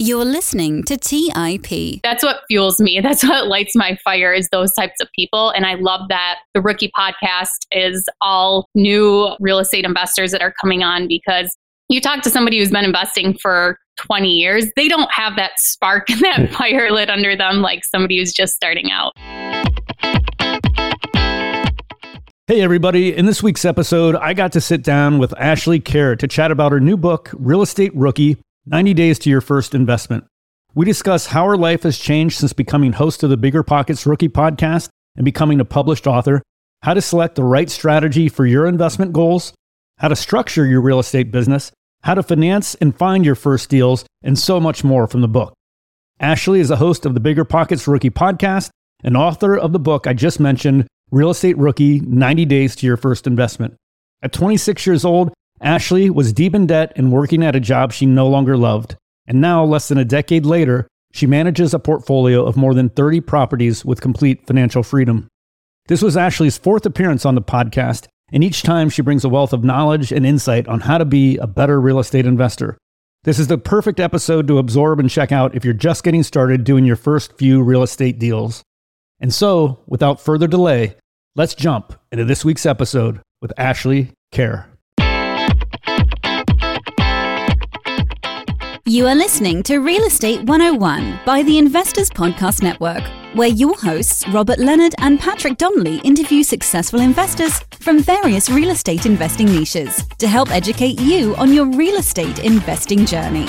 You're listening to TIP. That's what fuels me. That's what lights my fire is those types of people. And I love that the Rookie podcast is all new real estate investors that are coming on because you talk to somebody who's been investing for 20 years, they don't have that spark and that fire lit under them like somebody who's just starting out. Hey, everybody. In this week's episode, I got to sit down with Ashley Kehr to chat about her new book, Real Estate Rookie 90 Days to Your First Investment. We discuss how her life has changed since becoming host of the BiggerPockets Rookie podcast and becoming a published author, how to select the right strategy for your investment goals, how to structure your real estate business, how to finance and find your first deals, and so much more from the book. Ashley is a host of the BiggerPockets Rookie podcast and author of the book I just mentioned, Real Estate Rookie 90 Days to Your First Investment. At 26 years old, Ashley was deep in debt and working at a job she no longer loved. And now, less than a decade later, she manages a portfolio of more than 30 properties with complete financial freedom. This was Ashley's fourth appearance on the podcast, and each time she brings a wealth of knowledge and insight on how to be a better real estate investor. This is the perfect episode to absorb and check out if you're just getting started doing your first few real estate deals. And so, without further delay, let's jump into this week's episode with Ashley Kehr. You are listening to Real Estate 101 by the Investors Podcast Network, where your hosts, Robert Leonard and Patrick Donley, interview successful investors from various real estate investing niches to help educate you on your real estate investing journey.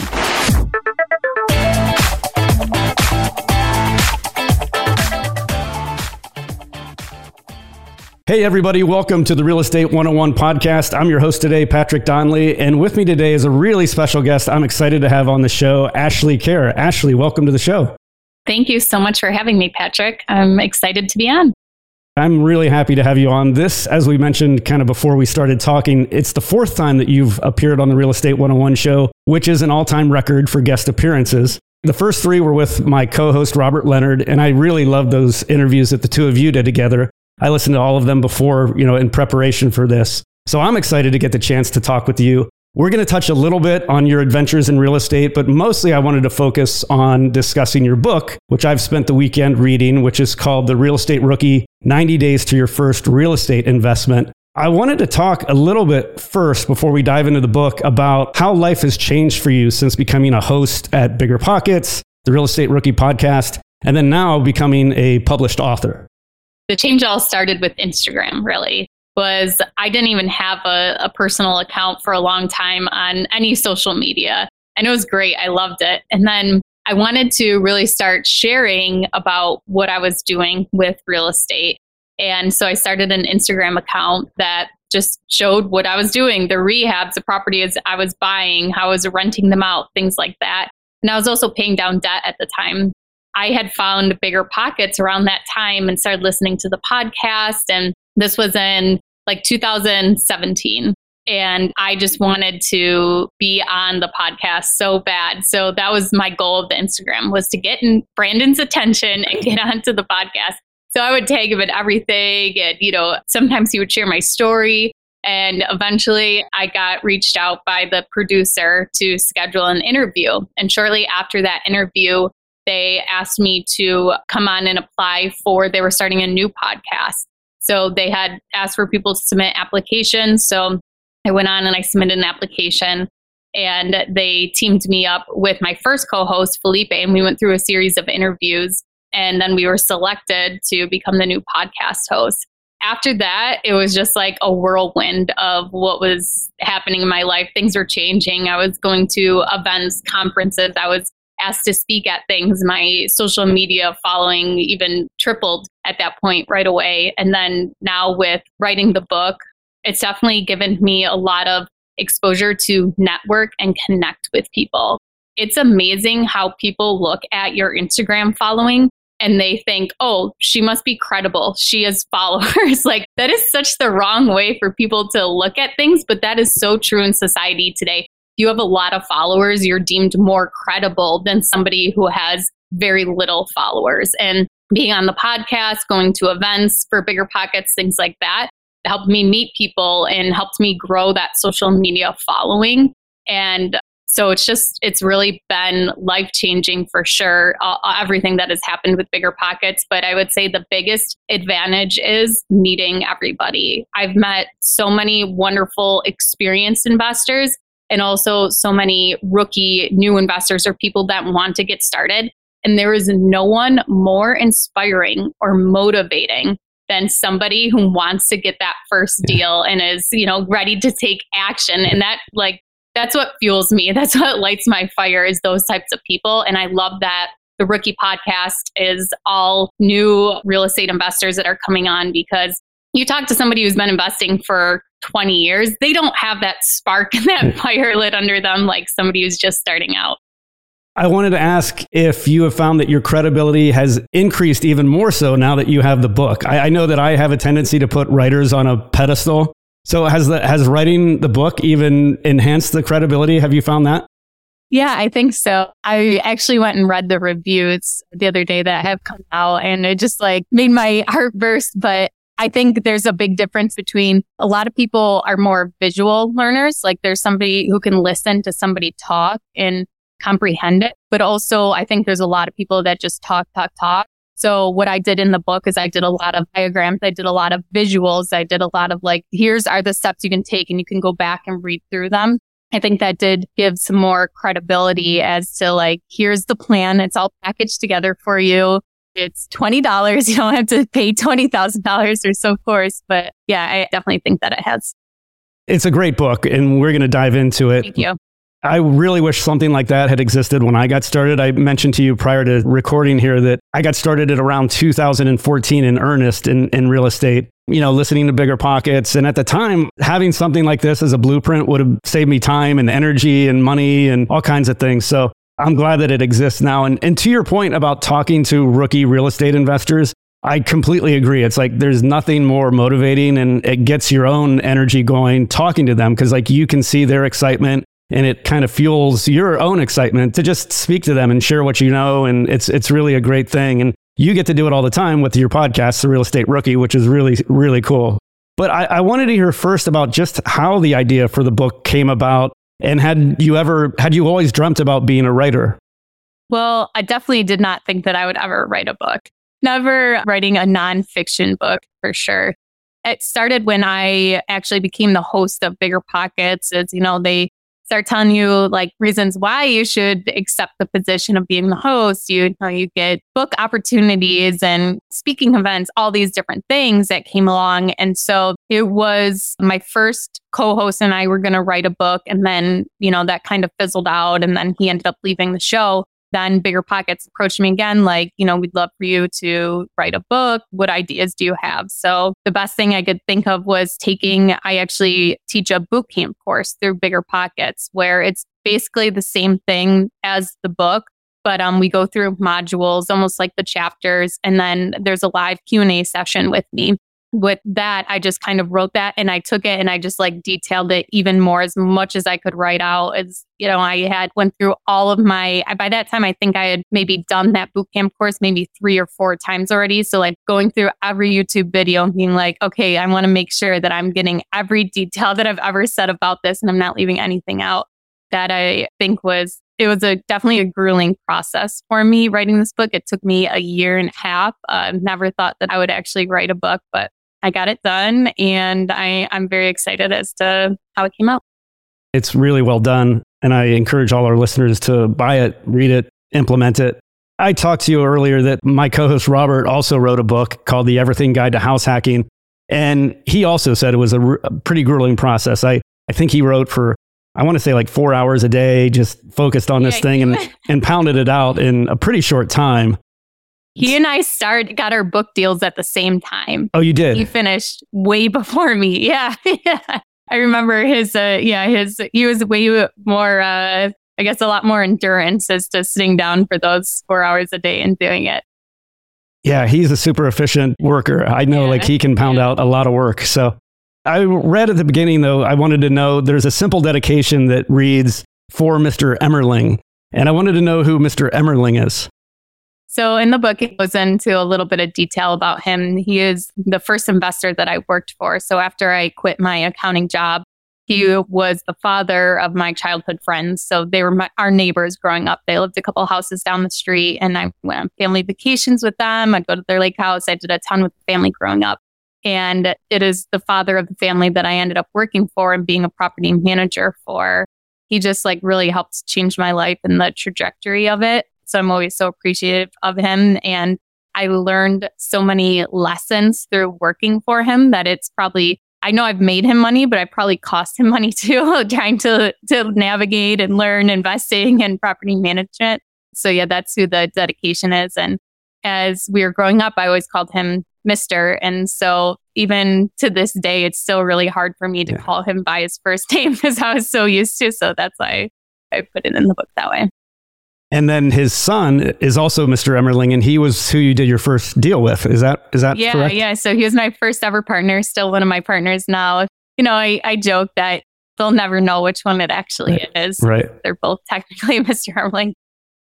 Hey, everybody, welcome to the Real Estate 101 podcast. I'm your host today, Patrick Donley, and with me today is a really special guest I'm excited to have on the show, Ashley Kehr. Ashley, welcome to the show. Thank you so much for having me, Patrick. I'm excited to be on. I'm really happy to have you on. This, as we mentioned kind of before we started talking, it's the fourth time that you've appeared on the Real Estate 101 show, which is an all time record for guest appearances. The first three were with my co host, Robert Leonard, and I really loved those interviews that the two of you did together. I listened to all of them before, you know, in preparation for this. So I'm excited to get the chance to talk with you. We're going to touch a little bit on your adventures in real estate, but mostly I wanted to focus on discussing your book, which I've spent the weekend reading, which is called The Real Estate Rookie 90 Days to Your First Real Estate Investment. I wanted to talk a little bit first before we dive into the book about how life has changed for you since becoming a host at BiggerPockets, the Real Estate Rookie podcast, and then now becoming a published author the change all started with Instagram, really. Was I didn't even have a, a personal account for a long time on any social media. And it was great. I loved it. And then I wanted to really start sharing about what I was doing with real estate. And so I started an Instagram account that just showed what I was doing, the rehabs, the properties I was buying, how I was renting them out, things like that. And I was also paying down debt at the time. I had found BiggerPockets around that time and started listening to the podcast. And this was in like 2017. And I just wanted to be on the podcast so bad. So that was my goal of the Instagram was to get in Brandon's attention and get onto the podcast. So I would tag him in everything. And, you know, sometimes he would share my story. And eventually I got reached out by the producer to schedule an interview. And shortly after that interview, they asked me to come on and apply for, they were starting a new podcast. So they had asked for people to submit applications. So I went on and I submitted an application and they teamed me up with my first co-host Felipe and we went through a series of interviews and then we were selected to become the new podcast host. After that, it was just like a whirlwind of what was happening in my life. Things were changing. I was going to events, conferences. I was asked to speak at things, my social media following even tripled at that point right away. And then now with writing the book, it's definitely given me a lot of exposure to network and connect with people. It's amazing how people look at your Instagram following and they think, oh, she must be credible. She has followers. like, that is such the wrong way for people to look at things, but that is so true in society today you have a lot of followers, you're deemed more credible than somebody who has very little followers. And being on the podcast, going to events for BiggerPockets, things like that, helped me meet people and helped me grow that social media following. And So it's just, it's really been life changing for sure, uh, everything that has happened with BiggerPockets. But I would say the biggest advantage is meeting everybody. I've met so many wonderful, experienced investors and also so many rookie new investors or people that want to get started. And there is no one more inspiring or motivating than somebody who wants to get that first deal and is, you know, ready to take action. And that like that's what fuels me. That's what lights my fire is those types of people. And I love that the rookie podcast is all new real estate investors that are coming on because you talk to somebody who's been investing for 20 years, they don't have that spark and that hmm. fire lit under them like somebody who's just starting out. I wanted to ask if you have found that your credibility has increased even more so now that you have the book. I, I know that I have a tendency to put writers on a pedestal so has the, has writing the book even enhanced the credibility? Have you found that? Yeah, I think so. I actually went and read the reviews the other day that have come out and it just like made my heart burst. But I think there's a big difference between a lot of people are more visual learners. Like there's somebody who can listen to somebody talk and comprehend it. But also I think there's a lot of people that just talk, talk, talk so what I did in the book is I did a lot of diagrams. I did a lot of visuals. I did a lot of like, here's are the steps you can take and you can go back and read through them. I think that did give some more credibility as to like, here's the plan. It's all packaged together for you. It's $20. You don't have to pay $20,000 or so course. But yeah, I definitely think that it has. It's a great book and we're going to dive into it. Thank you. I really wish something like that had existed when I got started. I mentioned to you prior to recording here that I got started at around 2014 in earnest in, in real estate, you know, listening to BiggerPockets. And at the time, having something like this as a blueprint would have saved me time and energy and money and all kinds of things. So I'm glad that it exists now. And, and to your point about talking to rookie real estate investors, I completely agree. It's like there's nothing more motivating and it gets your own energy going talking to them because like you can see their excitement and it kind of fuels your own excitement to just speak to them and share what you know and it's it's really a great thing and you get to do it all the time with your podcast the real estate rookie which is really really cool but I, I wanted to hear first about just how the idea for the book came about and had you ever had you always dreamt about being a writer well i definitely did not think that i would ever write a book never writing a nonfiction book for sure it started when I actually became the host of BiggerPockets. As you know, they start telling you like reasons why you should accept the position of being the host. You, know, you get book opportunities and speaking events, all these different things that came along. And so it was my first co-host and I were going to write a book. And then, you know, that kind of fizzled out. And then he ended up leaving the show then BiggerPockets approached me again, like, you know, we'd love for you to write a book. What ideas do you have? So the best thing I could think of was taking, I actually teach a boot camp course through BiggerPockets where it's basically the same thing as the book. But um, we go through modules, almost like the chapters, and then there's a live Q and A session with me with that, I just kind of wrote that and I took it and I just like detailed it even more as much as I could write out. As you know, I had went through all of my, by that time, I think I had maybe done that bootcamp course maybe three or four times already. So like going through every YouTube video and being like, okay, I want to make sure that I'm getting every detail that I've ever said about this and I'm not leaving anything out. That I think was it was a definitely a grueling process for me writing this book. It took me a year and a half. Uh, never thought that I would actually write a book, but I got it done and I, I'm very excited as to how it came out. It's really well done. And I encourage all our listeners to buy it, read it, implement it. I talked to you earlier that my co host Robert also wrote a book called The Everything Guide to House Hacking. And he also said it was a, r- a pretty grueling process. I, I think he wrote for, I want to say like four hours a day, just focused on this yeah, thing and, and pounded it out in a pretty short time. He and I start got our book deals at the same time. Oh, you did. He finished way before me. Yeah, yeah. I remember his. Uh, yeah, his. He was way more. Uh, I guess a lot more endurance as to sitting down for those four hours a day and doing it. Yeah, he's a super efficient worker. I know, yeah. like he can pound yeah. out a lot of work. So I read at the beginning, though. I wanted to know there's a simple dedication that reads for Mr. Emmerling, and I wanted to know who Mr. Emmerling is. So in the book, it goes into a little bit of detail about him. He is the first investor that I worked for. So after I quit my accounting job, He was the father of my childhood friends. So they were my, our neighbors growing up. They lived a couple houses down the street and I went on family vacations with them. I'd go to their lake house. I did a ton with the family growing up. And it is the father of the family that I ended up working for and being a property manager for. He just like really helped change my life and the trajectory of it. So I'm always so appreciative of him. And I learned so many lessons through working for him that it's probably I know I've made him money, but I probably cost him money too, trying to to navigate and learn investing and property management. So yeah, that's who the dedication is. And as we were growing up, I always called him Mister. And so even to this day, it's still really hard for me to yeah. call him by his first name because I was so used to. So that's why I put it in the book that way. And then his son is also Mr. Emmerling, and he was who you did your first deal with. Is that is that yeah, correct? Yeah, So he was my first ever partner, still one of my partners now. You know, I, I joke that they'll never know which one it actually right. is. Right. They're both technically Mr. Emmerling.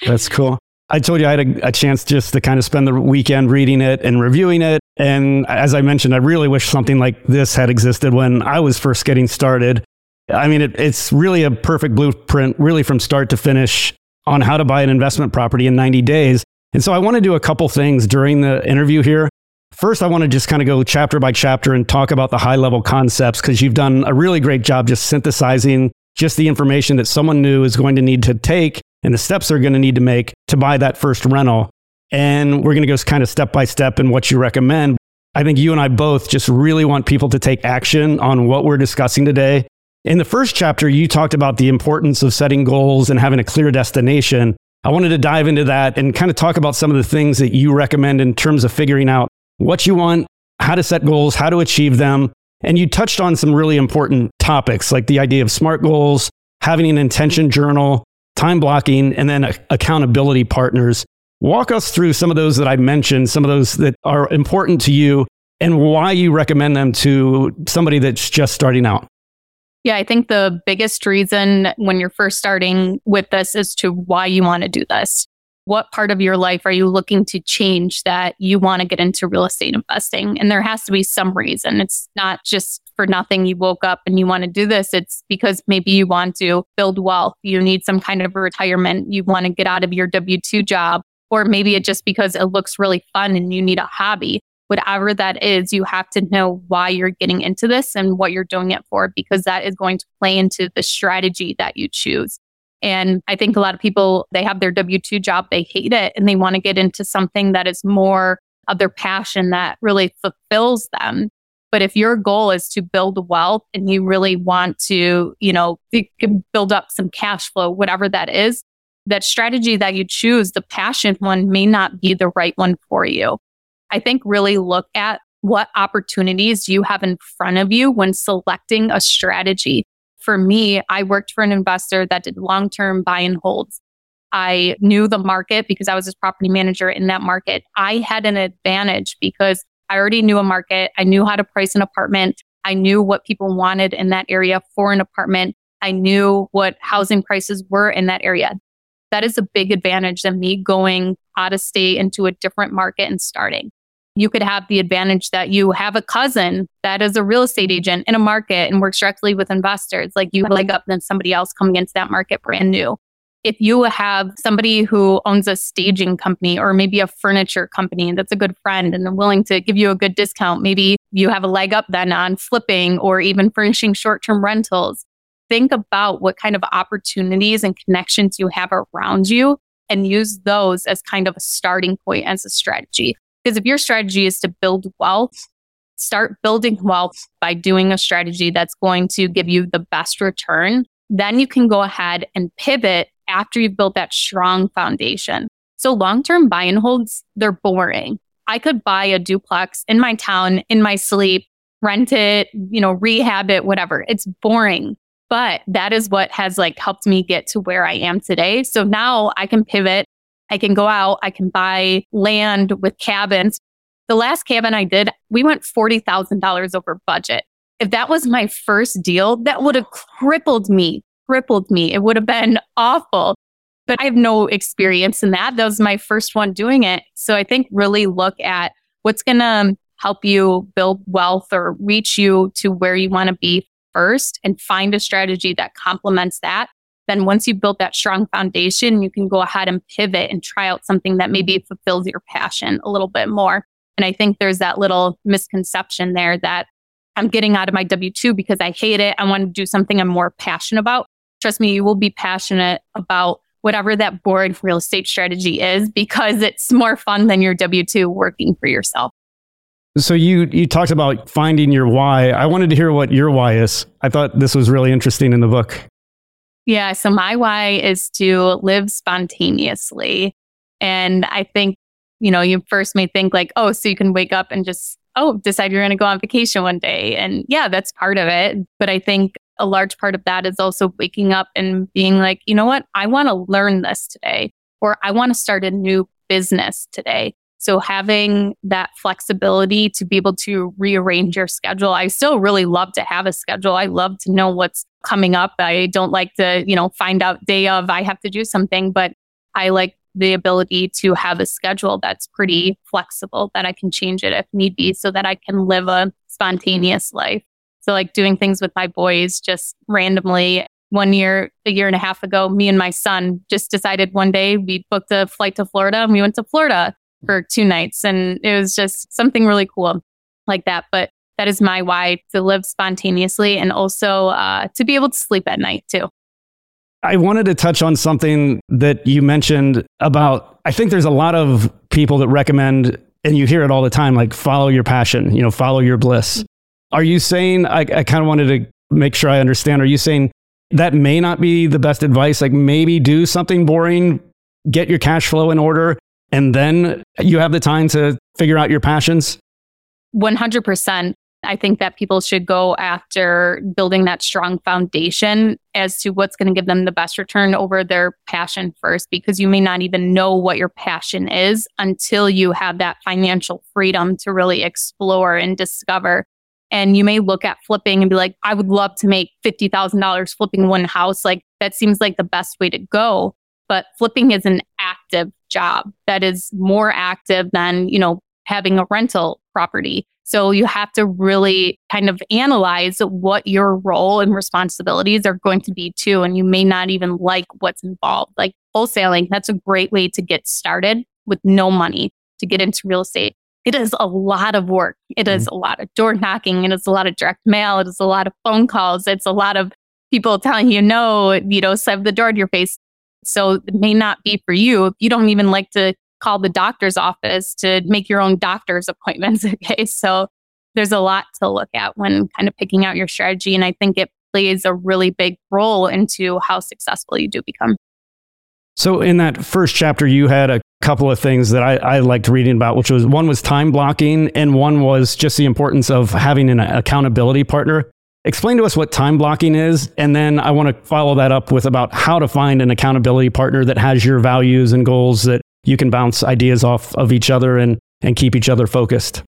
That's cool. I told you I had a, a, chance just to kind of spend the weekend reading it and reviewing it. And as I mentioned, I really wish something like this had existed when I was first getting started. I mean, it, it's really a perfect blueprint, really from start to finish on how to buy an investment property in 90 days. And so I want to do a couple things during the interview here. First, I want to just kind of go chapter by chapter and talk about the high level concepts because you've done a really great job just synthesizing just the information that someone new is going to need to take and the steps they're going to need to make to buy that first rental. And we're going to go kind of step by step in what you recommend. I think you and I both just really want people to take action on what we're discussing today in the first chapter, you talked about the importance of setting goals and having a clear destination. I wanted to dive into that and kind of talk about some of the things that you recommend in terms of figuring out what you want, how to set goals, how to achieve them. And you touched on some really important topics like the idea of SMART goals, having an intention journal, time blocking, and then accountability partners. Walk us through some of those that I mentioned, some of those that are important to you, and why you recommend them to somebody that's just starting out. Yeah, I think the biggest reason when you're first starting with this is to why you want to do this. What part of your life are you looking to change that you want to get into real estate investing? And there has to be some reason. It's not just for nothing you woke up and you want to do this. It's because maybe you want to build wealth. You need some kind of retirement. You want to get out of your W 2 job. Or maybe it's just because it looks really fun and you need a hobby whatever that is, you have to know why you're getting into this and what you're doing it for, because that is going to play into the strategy that you choose. And I think a lot of people, they have their W 2 job, they hate it, and they want to get into something that is more of their passion that really fulfills them. But if your goal is to build wealth and you really want to, you know, build up some cash flow, whatever that is, that strategy that you choose, the passion one may not be the right one for you. I think really look at what opportunities you have in front of you when selecting a strategy. For me, I worked for an investor that did long term buy and holds. I knew the market because I was his property manager in that market. I had an advantage because I already knew a market. I knew how to price an apartment. I knew what people wanted in that area for an apartment. I knew what housing prices were in that area. That is a big advantage than me going out of state into a different market and starting you could have the advantage that you have a cousin that is a real estate agent in a market and works directly with investors. Like you leg up than somebody else coming into that market brand new. If you have somebody who owns a staging company or maybe a furniture company that's a good friend and they're willing to give you a good discount, maybe you have a leg up then on flipping or even furnishing short term rentals. Think about what kind of opportunities and connections you have around you and use those as kind of a starting point as a strategy. Because if your strategy is to build wealth, start building wealth by doing a strategy that's going to give you the best return. Then you can go ahead and pivot after you've built that strong foundation. So long term buy and holds, they're boring. I could buy a duplex in my town, in my sleep, rent it, you know, rehab it, whatever. It's boring. But that is what has like helped me get to where I am today. So now I can pivot I can go out, I can buy land with cabins. The last cabin I did, we went $40,000 over budget. If that was my first deal, that would have crippled me, crippled me. It would have been awful. But I have no experience in that. That was my first one doing it. So I think really look at what's going to help you build wealth or reach you to where you want to be first and find a strategy that complements that. Then once you've built that strong foundation, you can go ahead and pivot and try out something that maybe fulfills your passion a little bit more. And I think there's that little misconception there that I'm getting out of my W 2 because I hate it. I want to do something I'm more passionate about. Trust me, you will be passionate about whatever that boring real estate strategy is because it's more fun than your W 2 working for yourself. So you you talked about finding your why. I wanted to hear what your why is. I thought this was really interesting in the book. Yeah, so my why is to live spontaneously. And I think, you know, you first may think like, oh, so you can wake up and just oh, decide you're going to go on vacation one day. And yeah, that's part of it. But I think a large part of that is also waking up and being like, you know what? I want to learn this today, or I want to start a new business today. So having that flexibility to be able to rearrange your schedule. I still really love to have a schedule. I love to know what's coming up. I don't like to, you know, find out day of I have to do something, but I like the ability to have a schedule that's pretty flexible that I can change it if need be so that I can live a spontaneous life. So like doing things with my boys just randomly. One year, a year and a half ago, me and my son just decided one day we booked a flight to Florida and we went to Florida for two nights. And it was just something really cool like that. But that is my why to live spontaneously and also uh, to be able to sleep at night too. I wanted to touch on something that you mentioned about. I think there's a lot of people that recommend, and you hear it all the time, like follow your passion, you know, follow your bliss. Are you saying, I, I kind of wanted to make sure I understand, are you saying that may not be the best advice? Like maybe do something boring, get your cash flow in order, and then you have the time to figure out your passions? 100%. I think that people should go after building that strong foundation as to what's going to give them the best return over their passion first, because you may not even know what your passion is until you have that financial freedom to really explore and discover. And you may look at flipping and be like, I would love to make $50,000 flipping one house. Like that seems like the best way to go. But flipping is an active job that is more active than, you know, having a rental property. So you have to really kind of analyze what your role and responsibilities are going to be too. And you may not even like what's involved. Like wholesaling, that's a great way to get started with no money to get into real estate. It is a lot of work. It is mm-hmm. a lot of door knocking. It is a lot of direct mail. It is a lot of phone calls. It's a lot of people telling you no, you know, slam the door in your face. So it may not be for you. You don't even like to call the doctor's office to make your own doctor's appointments. Okay. So there's a lot to look at when kind of picking out your strategy. And I think it plays a really big role into how successful you do become. So in that first chapter, you had a couple of things that I, I liked reading about, which was one was time blocking and one was just the importance of having an accountability partner. Explain to us what time blocking is. And then I want to follow that up with about how to find an accountability partner that has your values and goals that you can bounce ideas off of each other and, and keep each other focused.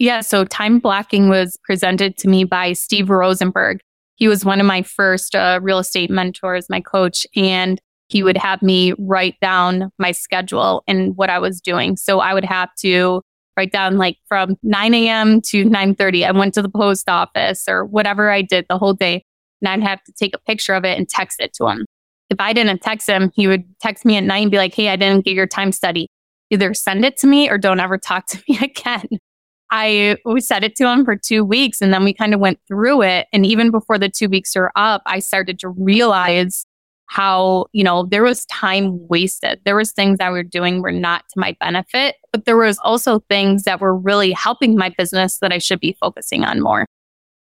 Yeah, so time blocking was presented to me by Steve Rosenberg. He was one of my first uh, real estate mentors, my coach, and he would have me write down my schedule and what I was doing. So I would have to write down like from 9 a.m. to 9:30. I went to the post office or whatever I did the whole day, and I'd have to take a picture of it and text it to him if I didn't text him, he would text me at night and be like, Hey, I didn't get your time study. Either send it to me or don't ever talk to me again. I we said it to him for two weeks and then we kind of went through it. And even before the two weeks were up, I started to realize how, you know, there was time wasted. There was things that we were doing were not to my benefit, but there was also things that were really helping my business that I should be focusing on more.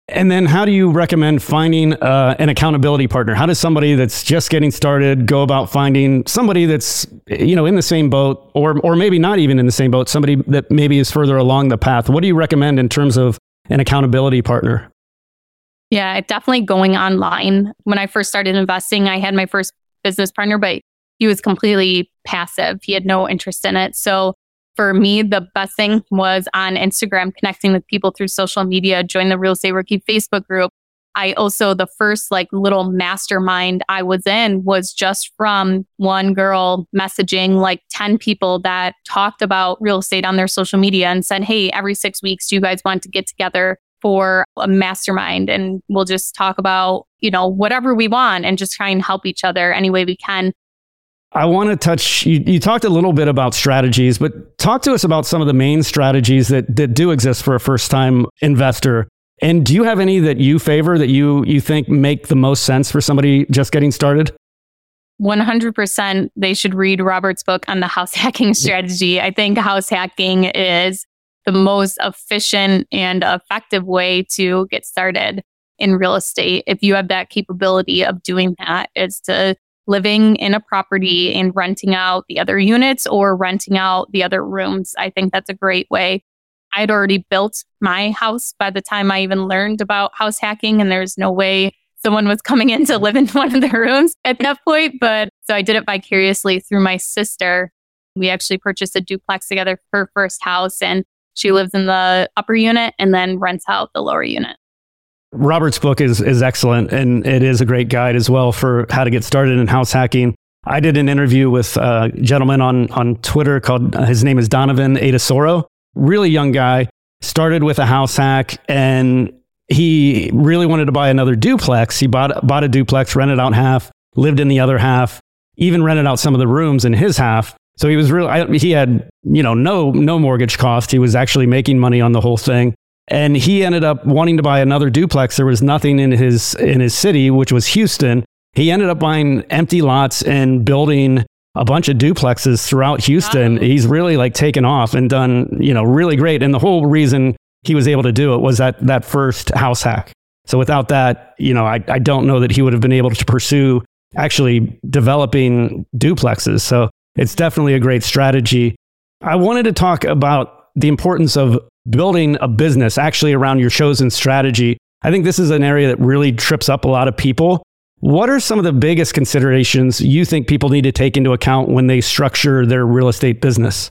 And then, how do you recommend finding uh, an accountability partner? How does somebody that's just getting started go about finding somebody that's you know in the same boat, or or maybe not even in the same boat, somebody that maybe is further along the path? What do you recommend in terms of an accountability partner? Yeah, definitely going online. When I first started investing, I had my first business partner, but he was completely passive. He had no interest in it. So for me, the best thing was on Instagram, connecting with people through social media, join the Real Estate Rookie Facebook group. I also, the first like little mastermind I was in was just from one girl messaging like 10 people that talked about real estate on their social media and said, Hey, every six weeks, do you guys want to get together for a mastermind and we'll just talk about, you know, whatever we want and just try and help each other any way we can. I want to touch, you, you talked a little bit about strategies, but talk to us about some of the main strategies that, that do exist for a first time investor. And do you have any that you favor that you, you think make the most sense for somebody just getting started? 100% they should read Robert's book on the house hacking strategy. I think house hacking is the most efficient and effective way to get started in real estate. If you have that capability of doing that, is to living in a property and renting out the other units or renting out the other rooms. I think that's a great way. I'd already built my house by the time I even learned about house hacking, and there's no way someone was coming in to live in one of the rooms at that point. But so I did it vicariously through my sister. We actually purchased a duplex together, her first house, and she lives in the upper unit and then rents out the lower unit. Robert's book is is excellent, and it is a great guide as well for how to get started in house hacking. I did an interview with a gentleman on on Twitter called uh, his name is Donovan Adasoro. Really young guy, started with a house hack, and he really wanted to buy another duplex. He bought bought a duplex, rented out half, lived in the other half, even rented out some of the rooms in his half. So he was really he had you know no no mortgage cost. He was actually making money on the whole thing and he ended up wanting to buy another duplex. There was nothing in his in his city, which was Houston. He ended up buying empty lots and building a bunch of duplexes throughout Houston. Wow. He's really like taken off and done, you know, really great. And the whole reason he was able to do it was that that first house hack. So without that, you know, I, I don't know that he would have been able to pursue actually developing duplexes. So it's definitely a great strategy. I wanted to talk about the importance of building a business actually around your chosen strategy. I think this is an area that really trips up a lot of people. What are some of the biggest considerations you think people need to take into account when they structure their real estate business?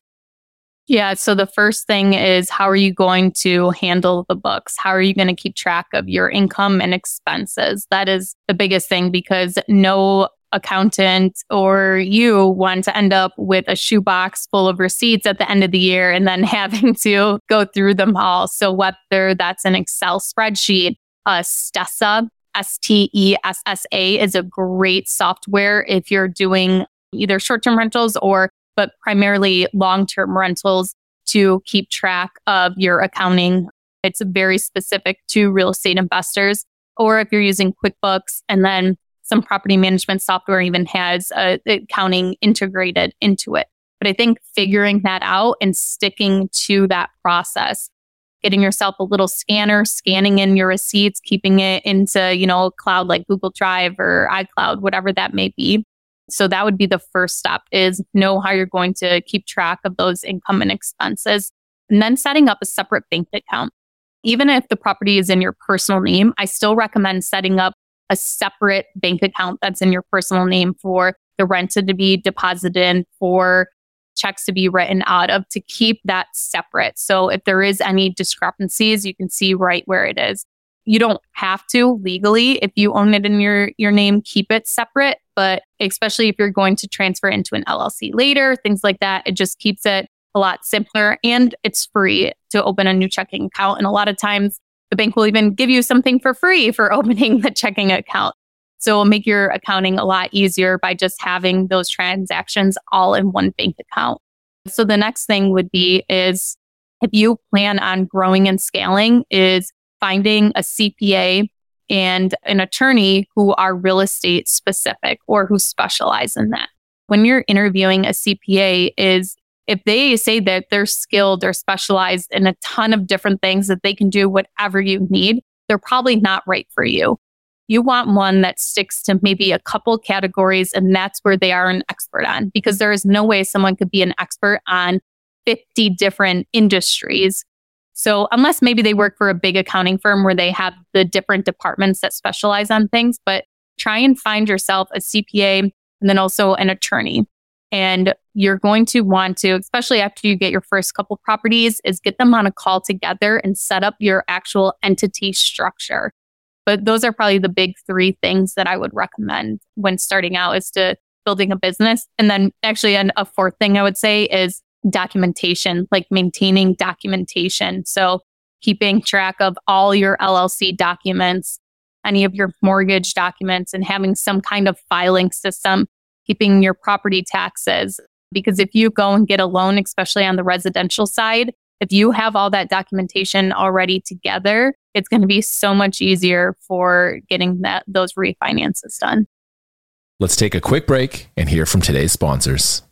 Yeah. So the first thing is how are you going to handle the books? How are you going to keep track of your income and expenses? That is the biggest thing because no accountant or you want to end up with a shoebox full of receipts at the end of the year and then having to go through them all. So whether that's an Excel spreadsheet, uh, Stessa, S-T-E-S-S-A is a great software if you're doing either short-term rentals or, but primarily long-term rentals to keep track of your accounting. It's very specific to real estate investors. Or if you're using QuickBooks and then some property management software even has uh, accounting integrated into it. But I think figuring that out and sticking to that process, getting yourself a little scanner, scanning in your receipts, keeping it into, you know, cloud like Google Drive or iCloud, whatever that may be. So that would be the first step is know how you're going to keep track of those income and expenses and then setting up a separate bank account. Even if the property is in your personal name, I still recommend setting up a separate bank account that's in your personal name for the rent to be deposited in, for checks to be written out of to keep that separate. So if there is any discrepancies, you can see right where it is. You don't have to legally if you own it in your your name keep it separate, but especially if you're going to transfer into an LLC later, things like that, it just keeps it a lot simpler and it's free to open a new checking account and a lot of times the bank will even give you something for free for opening the checking account. So it'll make your accounting a lot easier by just having those transactions all in one bank account. So the next thing would be is if you plan on growing and scaling is finding a CPA and an attorney who are real estate specific or who specialize in that. When you're interviewing a CPA is if they say that they're skilled or specialized in a ton of different things that they can do whatever you need, they're probably not right for you. You want one that sticks to maybe a couple categories and that's where they are an expert on because there is no way someone could be an expert on 50 different industries. So unless maybe they work for a big accounting firm where they have the different departments that specialize on things, but try and find yourself a CPA and then also an attorney and you're going to want to, especially after you get your first couple properties, is get them on a call together and set up your actual entity structure. But those are probably the big three things that I would recommend when starting out is to building a business. And then actually a fourth thing I would say is documentation, like maintaining documentation. So keeping track of all your LLC documents, any of your mortgage documents, and having some kind of filing system, keeping your property taxes. Because if you go and get a loan, especially on the residential side, if you have all that documentation already together, it's going to be so much easier for getting that those refinances done. Let's take a quick break and hear from today's sponsors.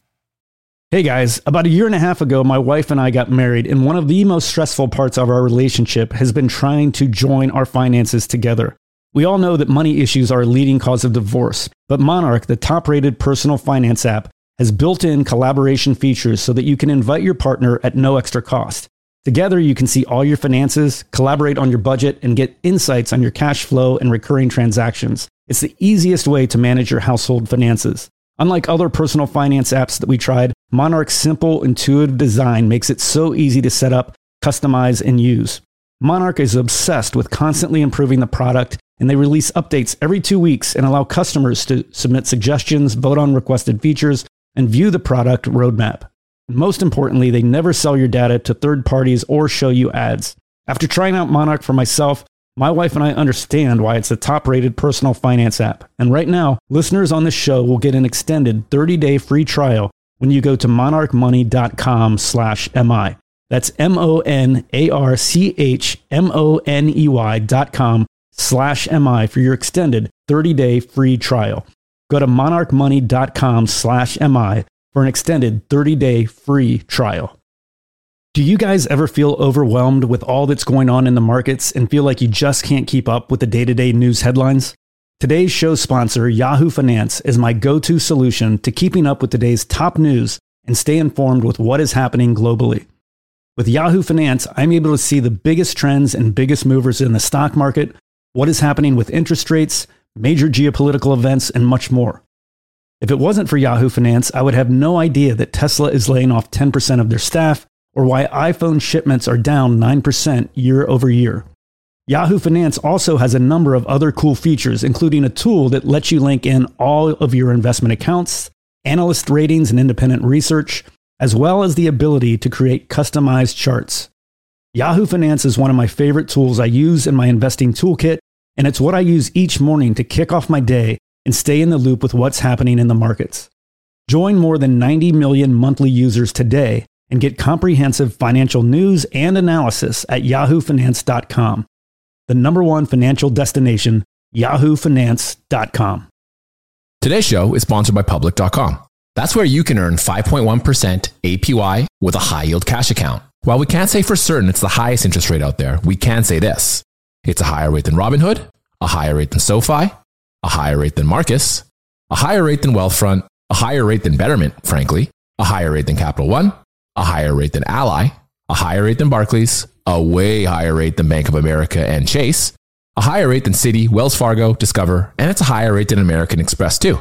Hey guys, about a year and a half ago, my wife and I got married, and one of the most stressful parts of our relationship has been trying to join our finances together. We all know that money issues are a leading cause of divorce, but Monarch, the top rated personal finance app, has built in collaboration features so that you can invite your partner at no extra cost. Together, you can see all your finances, collaborate on your budget, and get insights on your cash flow and recurring transactions. It's the easiest way to manage your household finances. Unlike other personal finance apps that we tried, Monarch's simple, intuitive design makes it so easy to set up, customize, and use. Monarch is obsessed with constantly improving the product, and they release updates every two weeks and allow customers to submit suggestions, vote on requested features, and view the product roadmap. Most importantly, they never sell your data to third parties or show you ads. After trying out Monarch for myself, my wife and I understand why it's the top rated personal finance app. And right now, listeners on this show will get an extended 30 day free trial when you go to monarchmoney.com slash MI. That's M O N A R C H M O N E Y dot com slash MI for your extended 30 day free trial. Go to monarchmoney.com slash MI for an extended 30 day free trial. Do you guys ever feel overwhelmed with all that's going on in the markets and feel like you just can't keep up with the day to day news headlines? Today's show sponsor, Yahoo Finance, is my go to solution to keeping up with today's top news and stay informed with what is happening globally. With Yahoo Finance, I'm able to see the biggest trends and biggest movers in the stock market, what is happening with interest rates, major geopolitical events, and much more. If it wasn't for Yahoo Finance, I would have no idea that Tesla is laying off 10% of their staff or why iPhone shipments are down 9% year over year. Yahoo Finance also has a number of other cool features, including a tool that lets you link in all of your investment accounts, analyst ratings, and independent research, as well as the ability to create customized charts. Yahoo Finance is one of my favorite tools I use in my investing toolkit, and it's what I use each morning to kick off my day and stay in the loop with what's happening in the markets. Join more than 90 million monthly users today and get comprehensive financial news and analysis at yahoofinance.com. The number one financial destination, yahoofinance.com. Today's show is sponsored by public.com. That's where you can earn 5.1% APY with a high yield cash account. While we can't say for certain it's the highest interest rate out there, we can say this. It's a higher rate than Robinhood, a higher rate than SoFi, a higher rate than Marcus, a higher rate than Wealthfront, a higher rate than Betterment, frankly, a higher rate than Capital One, a higher rate than Ally, a higher rate than Barclays, a way higher rate than Bank of America and Chase, a higher rate than Citi, Wells Fargo, Discover, and it's a higher rate than American Express too.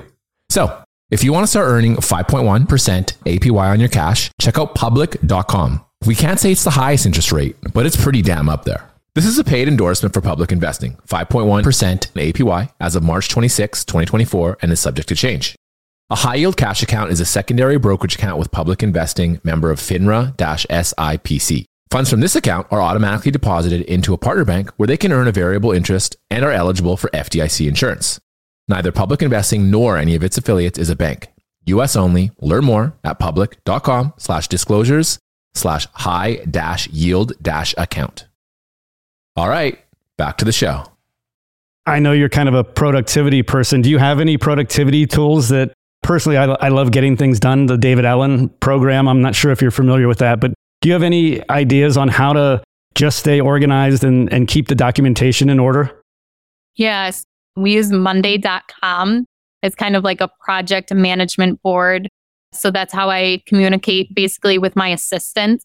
So, if you want to start earning 5.1% APY on your cash, check out public.com. We can't say it's the highest interest rate, but it's pretty damn up there. This is a paid endorsement for public investing, 5.1% in APY as of March 26, 2024, and is subject to change. A high yield cash account is a secondary brokerage account with public investing member of FINRA SIPC. Funds from this account are automatically deposited into a partner bank where they can earn a variable interest and are eligible for FDIC insurance. Neither public investing nor any of its affiliates is a bank. US only. Learn more at public.com slash disclosures slash high dash yield dash account. All right, back to the show. I know you're kind of a productivity person. Do you have any productivity tools that personally, I, I love getting things done. The David Allen program. I'm not sure if you're familiar with that, but do you have any ideas on how to just stay organized and, and keep the documentation in order? Yes. We use Monday.com. It's kind of like a project management board. So that's how I communicate basically with my assistant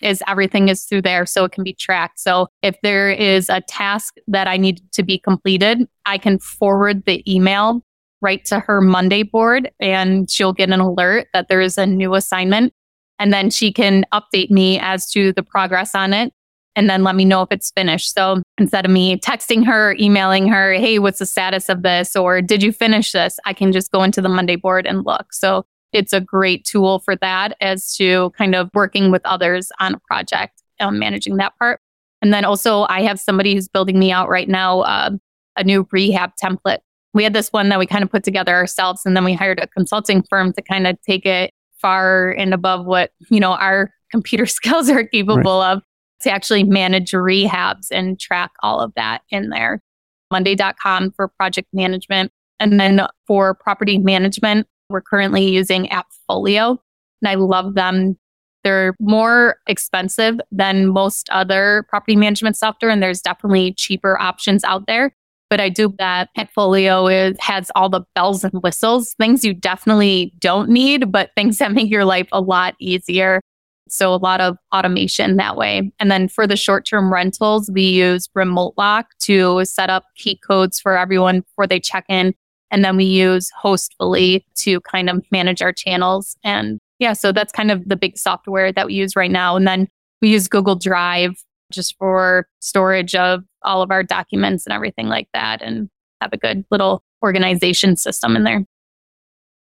is everything is through there so it can be tracked. So if there is a task that I need to be completed, I can forward the email right to her Monday board and she'll get an alert that there is a new assignment. And then she can update me as to the progress on it and then let me know if it's finished. So instead of me texting her, emailing her, hey, what's the status of this? Or did you finish this? I can just go into the Monday board and look. So it's a great tool for that as to kind of working with others on a project, um, managing that part. And then also, I have somebody who's building me out right now uh, a new rehab template. We had this one that we kind of put together ourselves, and then we hired a consulting firm to kind of take it far and above what you know our computer skills are capable right. of to actually manage rehabs and track all of that in there. Monday.com for project management. And then for property management, we're currently using Appfolio. And I love them they're more expensive than most other property management software, and there's definitely cheaper options out there. But I do that Appfolio is, has all the bells and whistles, things you definitely don't need, but things that make your life a lot easier. So a lot of automation that way. And then for the short term rentals, we use Remote Lock to set up key codes for everyone before they check in. And then we use Hostfully to kind of manage our channels and yeah, so that's kind of the big software that we use right now. And then we use Google Drive just for storage of all of our documents and everything like that and have a good little organization system in there.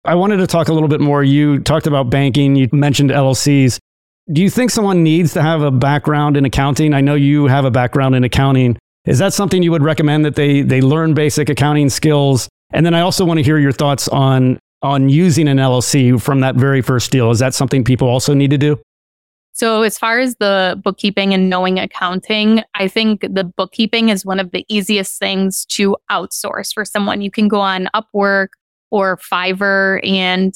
I wanted to talk a little bit more. You talked about banking, you mentioned LLCs. Do you think someone needs to have a background in accounting? I know you have a background in accounting. Is that something you would recommend that they they learn basic accounting skills? And then I also want to hear your thoughts on on using an LLC from that very first deal? Is that something people also need to do? So, as far as the bookkeeping and knowing accounting, I think the bookkeeping is one of the easiest things to outsource for someone. You can go on Upwork or Fiverr and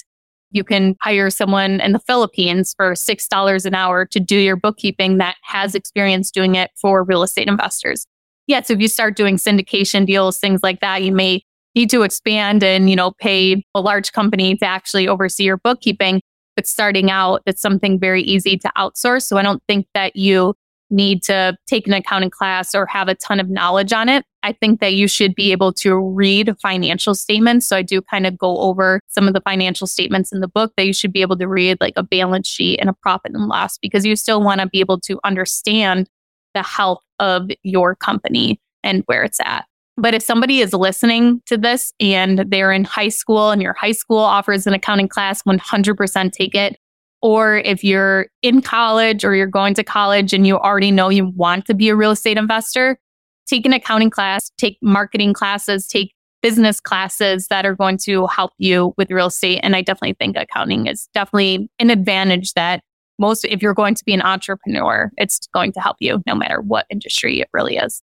you can hire someone in the Philippines for $6 an hour to do your bookkeeping that has experience doing it for real estate investors. Yeah, so if you start doing syndication deals, things like that, you may need to expand and, you know, pay a large company to actually oversee your bookkeeping. But starting out, it's something very easy to outsource. So I don't think that you need to take an accounting class or have a ton of knowledge on it. I think that you should be able to read financial statements. So I do kind of go over some of the financial statements in the book that you should be able to read, like a balance sheet and a profit and loss, because you still want to be able to understand the health of your company and where it's at. But if somebody is listening to this and they're in high school and your high school offers an accounting class, 100% take it. Or if you're in college or you're going to college and you already know you want to be a real estate investor, take an accounting class, take marketing classes, take business classes that are going to help you with real estate. And I definitely think accounting is definitely an advantage that most, if you're going to be an entrepreneur, it's going to help you no matter what industry it really is.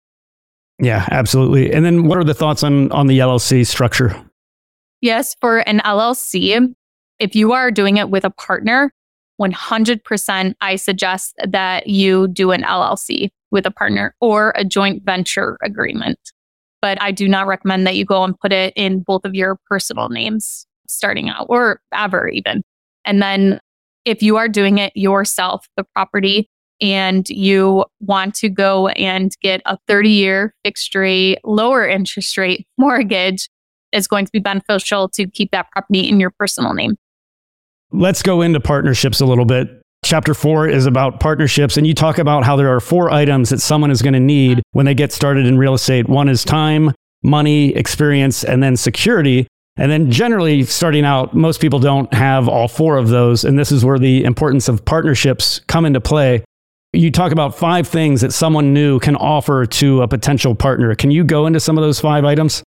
Yeah, absolutely. And then what are the thoughts on on the LLC structure? Yes, for an LLC, if you are doing it with a partner, 100% I suggest that you do an LLC with a partner or a joint venture agreement. But I do not recommend that you go and put it in both of your personal names starting out or ever even. And then if you are doing it yourself, the property, and you want to go and get a 30 year fixed rate, lower interest rate mortgage, it's going to be beneficial to keep that property in your personal name. Let's go into partnerships a little bit. Chapter four is about partnerships, and you talk about how there are four items that someone is going to need when they get started in real estate. One is time, money, experience, and then security. And then generally starting out, most people don't have all four of those. And this is where the importance of partnerships come into play you talk about five things that someone new can offer to a potential partner. Can you go into some of those five items?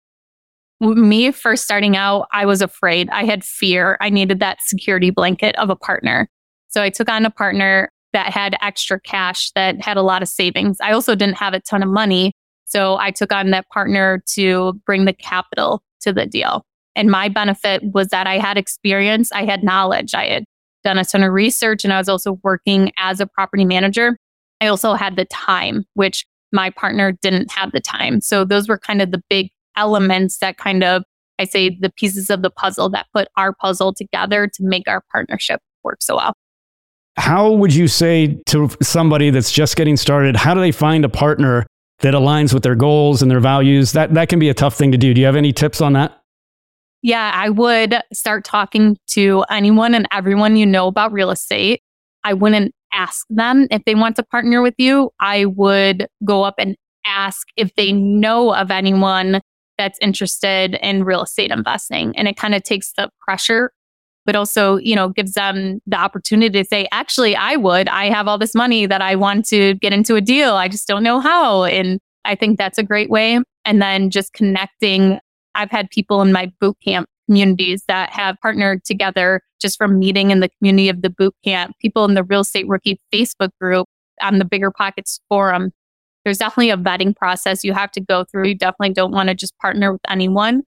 Me first starting out, I was afraid. I had fear. I needed that security blanket of a partner. So I took on a partner that had extra cash, that had a lot of savings. I also didn't have a ton of money. So I took on that partner to bring the capital to the deal. And my benefit was that I had experience, I had knowledge, I had done a ton of research and I was also working as a property manager. I also had the time, which my partner didn't have the time. So those were kind of the big elements that kind of, I say, the pieces of the puzzle that put our puzzle together to make our partnership work so well. How would you say to somebody that's just getting started, how do they find a partner that aligns with their goals and their values? That, that can be a tough thing to do. Do you have any tips on that? Yeah, I would start talking to anyone and everyone you know about real estate. I wouldn't ask them if they want to partner with you. I would go up and ask if they know of anyone that's interested in real estate investing. And it kind of takes the pressure but also, you know, gives them the opportunity to say, actually, I would. I have all this money that I want to get into a deal. I just don't know how. And I think that's a great way. And then just connecting. I've had people in my boot camp communities that have partnered together just from meeting in the community of the boot camp, people in the real estate rookie Facebook group on the BiggerPockets forum. There's definitely a vetting process you have to go through. You definitely don't want to just partner with anyone.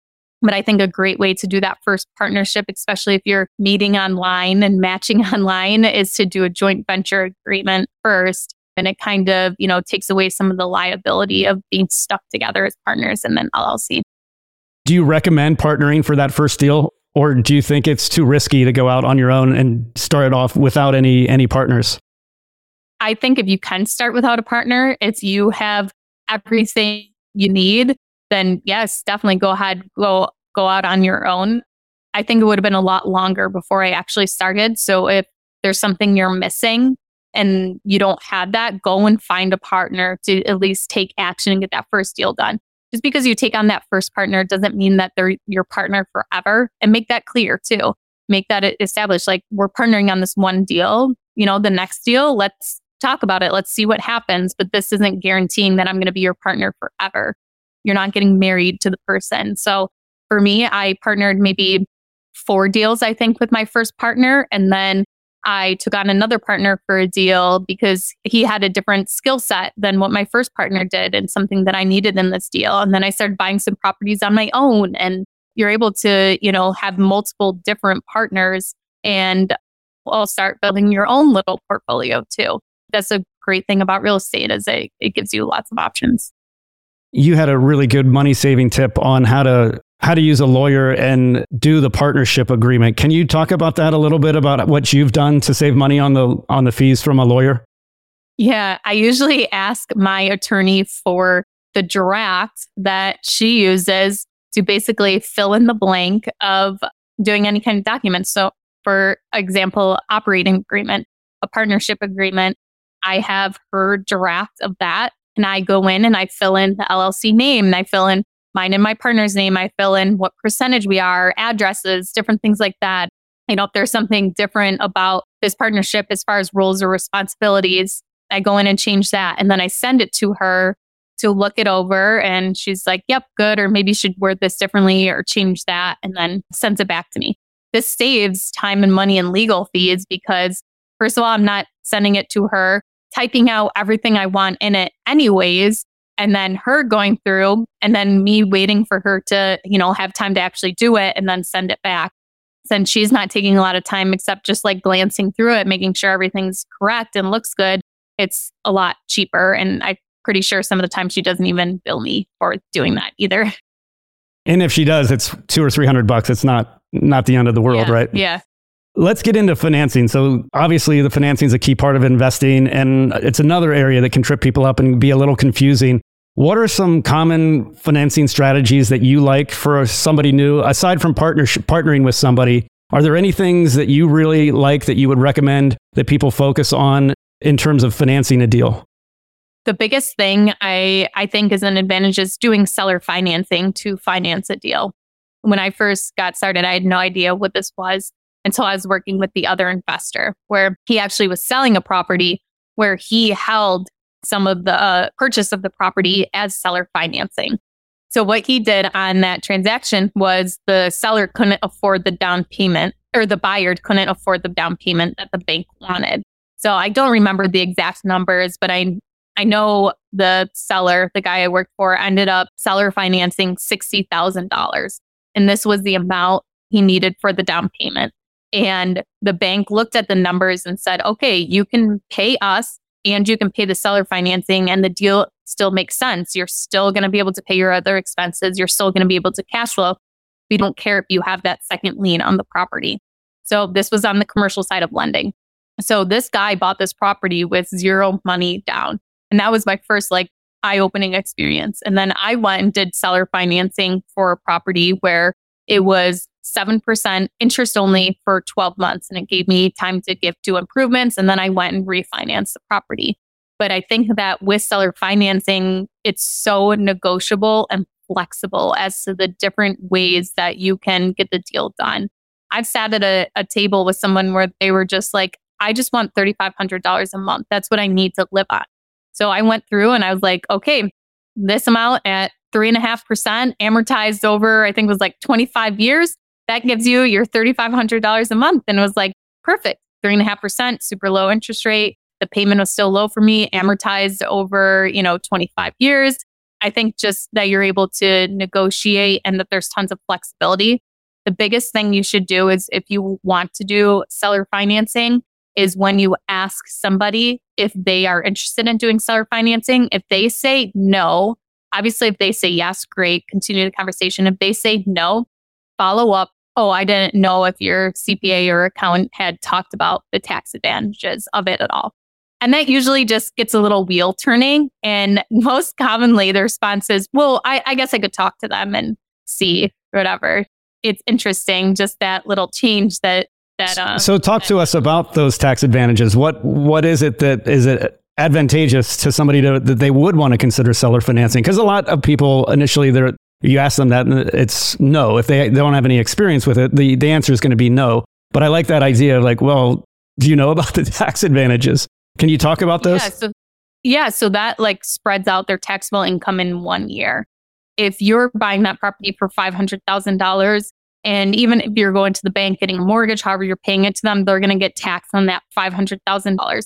But I think a great way to do that first partnership, especially if you're meeting online and matching online, is to do a joint venture agreement first. And it kind of, you know, takes away some of the liability of being stuck together as partners and then LLC. Do you recommend partnering for that first deal? Or do you think it's too risky to go out on your own and start it off without any any partners? I think if you can start without a partner, it's you have everything you need, then yes, definitely go ahead, go go out on your own. I think it would have been a lot longer before I actually started. So if there's something you're missing and you don't have that, go and find a partner to at least take action and get that first deal done. Just because you take on that first partner doesn't mean that they're your partner forever and make that clear too. Make that established. Like we're partnering on this one deal, you know, the next deal, let's talk about it. Let's see what happens. But this isn't guaranteeing that I'm going to be your partner forever. You're not getting married to the person. So for me, I partnered maybe four deals, I think, with my first partner. And then I took on another partner for a deal because he had a different skill set than what my first partner did and something that I needed in this deal. And then I started buying some properties on my own and you're able to, you know, have multiple different partners and all start building your own little portfolio too that's a great thing about real estate is it, it gives you lots of options. You had a really good money saving tip on how to how to use a lawyer and do the partnership agreement. Can you talk about that a little bit about what you've done to save money on the on the fees from a lawyer? Yeah, I usually ask my attorney for the draft that she uses to basically fill in the blank of doing any kind of document. So, for example, operating agreement, a partnership agreement, I have her draft of that and I go in and I fill in the LLC name and I fill in mine and my partner's name. I fill in what percentage we are, addresses, different things like that. You know, if there's something different about this partnership as far as roles or responsibilities, I go in and change that. And then I send it to her to look it over. And she's like, yep, good. Or maybe should word this differently or change that. And then sends it back to me. This saves time and money and legal fees because, first of all, I'm not sending it to her typing out everything I want in it anyways. And then her going through and then me waiting for her to, you know, have time to actually do it and then send it back. Since she's not taking a lot of time except just like glancing through it, making sure everything's correct and looks good, it's a lot cheaper. And I'm pretty sure some of the time she doesn't even bill me for doing that either. And if she does, it's two or three hundred bucks. It's not not the end of the world, yeah, right? Yeah. Let's get into financing. So, obviously, the financing is a key part of investing, and it's another area that can trip people up and be a little confusing. What are some common financing strategies that you like for somebody new, aside from partnership, partnering with somebody? Are there any things that you really like that you would recommend that people focus on in terms of financing a deal? The biggest thing I, I think is an advantage is doing seller financing to finance a deal. When I first got started, I had no idea what this was until I was working with the other investor, where he actually was selling a property where he held some of the uh, purchase of the property as seller financing. So what he did on that transaction was the seller couldn't afford the down payment or the buyer couldn't afford the down payment that the bank wanted. So I don't remember the exact numbers, but I I know the seller, the guy I worked for, ended up seller financing $60,000. And this was the amount he needed for the down payment. And the bank looked at the numbers and said, okay, you can pay us and you can pay the seller financing and the deal still makes sense. You're still going to be able to pay your other expenses. You're still going to be able to cash flow. We don't care if you have that second lien on the property. So this was on the commercial side of lending. So this guy bought this property with zero money down. And that was my first like eye opening experience. And then I went and did seller financing for a property where it was 7% interest only for 12 months. And it gave me time to give two improvements. And then I went and refinanced the property. But I think that with seller financing, it's so negotiable and flexible as to the different ways that you can get the deal done. I've sat at a, a table with someone where they were just like, I just want $3,500 a month. That's what I need to live on. So I went through and I was like, okay, this amount at three and a half percent amortized over, I think was like 25 years. That gives you your $3,500 a month. And it was like, perfect. Three and a half percent, super low interest rate. The payment was still low for me, amortized over, you know, 25 years. I think just that you're able to negotiate and that there's tons of flexibility. The biggest thing you should do is if you want to do seller financing, is when you ask somebody if they are interested in doing seller financing. If they say no, obviously, if they say yes, great, continue the conversation. If they say no, follow up. Oh, I didn't know if your CPA or accountant had talked about the tax advantages of it at all. And that usually just gets a little wheel turning. And most commonly, the response is, well, I, I guess I could talk to them and see whatever. It's interesting, just that little change that that. Uh, so, talk to us about those tax advantages. What what is it that is it advantageous to somebody to, that they would want to consider seller financing? Because a lot of people initially they're you ask them that it's no. If they, they don't have any experience with it, the, the answer is going to be no. But I like that idea of like, well, do you know about the tax advantages? Can you talk about those? Yeah, so, yeah, so that like spreads out their taxable income in one year. If you're buying that property for $500,000, and even if you're going to the bank getting a mortgage, however you're paying it to them, they're going to get taxed on that $500,000.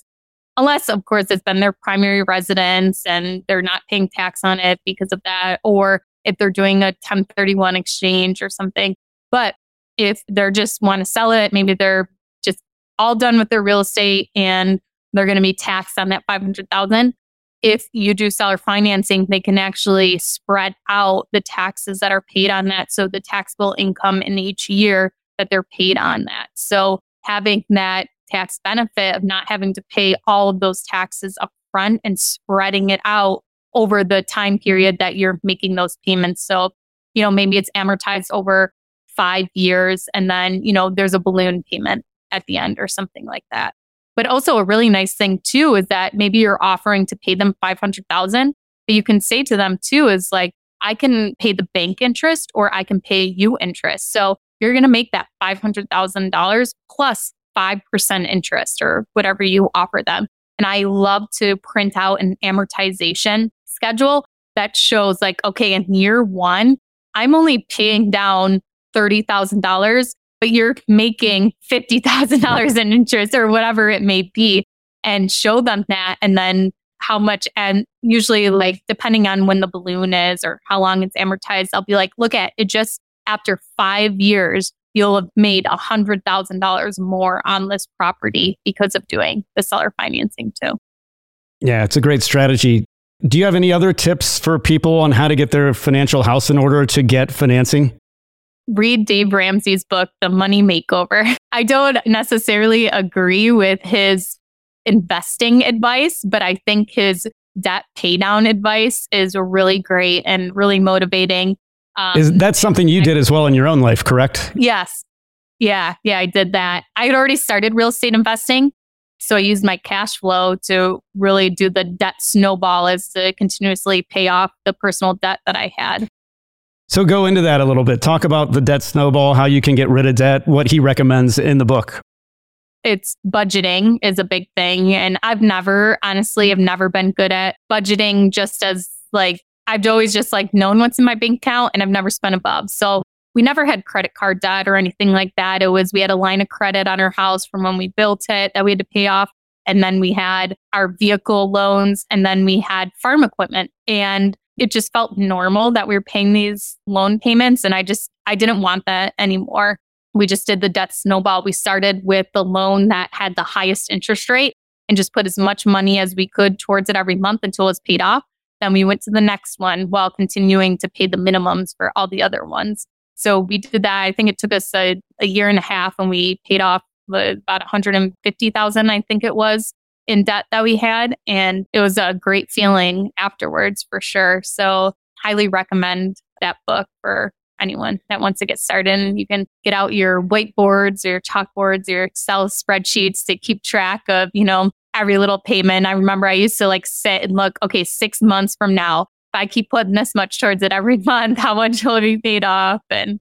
Unless, of course, it's been their primary residence and they're not paying tax on it because of that, or if they're doing a 1031 exchange or something. But if they're just want to sell it, maybe they're just all done with their real estate and they're going to be taxed on that 500,000 if you do seller financing, they can actually spread out the taxes that are paid on that. So the taxable income in each year that they're paid on that. So having that tax benefit of not having to pay all of those taxes up front and spreading it out over the time period that you're making those payments. So, you know, maybe it's amortized over five years and then, you know, there's a balloon payment at the end or something like that. But also a really nice thing too is that maybe you're offering to pay them 500,000, but you can say to them too is like, I can pay the bank interest or I can pay you interest. So you're going to make that $500,000 plus 5% interest or whatever you offer them. And I love to print out an amortization schedule that shows like, okay, in year one, I'm only paying down $30,000 but you're making $50,000 in interest or whatever it may be and show them that and then how much and usually like depending on when the balloon is or how long it's amortized i'll be like look at it just after five years you'll have made a hundred thousand dollars more on this property because of doing the seller financing too. Yeah it's a great strategy do you have any other tips for people on how to get their financial house in order to get financing read Dave Ramsey's book, The Money Makeover. I don't necessarily agree with his investing advice, but I think his debt paydown advice is really great and really motivating. Um, is that something you did as well in your own life, correct? Yes. Yeah. Yeah, I did that. I had already started real estate investing. So I used my cash flow to really do the debt snowball as to continuously pay off the personal debt that I had. So go into that a little bit. Talk about the debt snowball, how you can get rid of debt, what he recommends in the book. It's budgeting is a big thing. And I've never, honestly, have never been good at budgeting just as like, I've always just like known what's in my bank account and I've never spent above. So we never had credit card debt or anything like that. It was, we had a line of credit on our house from when we built it that we had to pay off. And then we had our vehicle loans and then we had farm equipment. And it just felt normal that we were paying these loan payments. And I just, I didn't want that anymore. We just did the debt snowball. We started with the loan that had the highest interest rate and just put as much money as we could towards it every month until it was paid off. Then we went to the next one while continuing to pay the minimums for all the other ones. So we did that. I think it took us a, a year and a half and we paid off about 150,000, I think it was in debt that we had. And it was a great feeling afterwards for sure. So, highly recommend that book for anyone that wants to get started. And you can get out your whiteboards, your chalkboards, your Excel spreadsheets to keep track of, you know, every little payment. I remember I used to like sit and look, okay, six months from now, I keep putting this much towards it every month, how much will it be paid off? And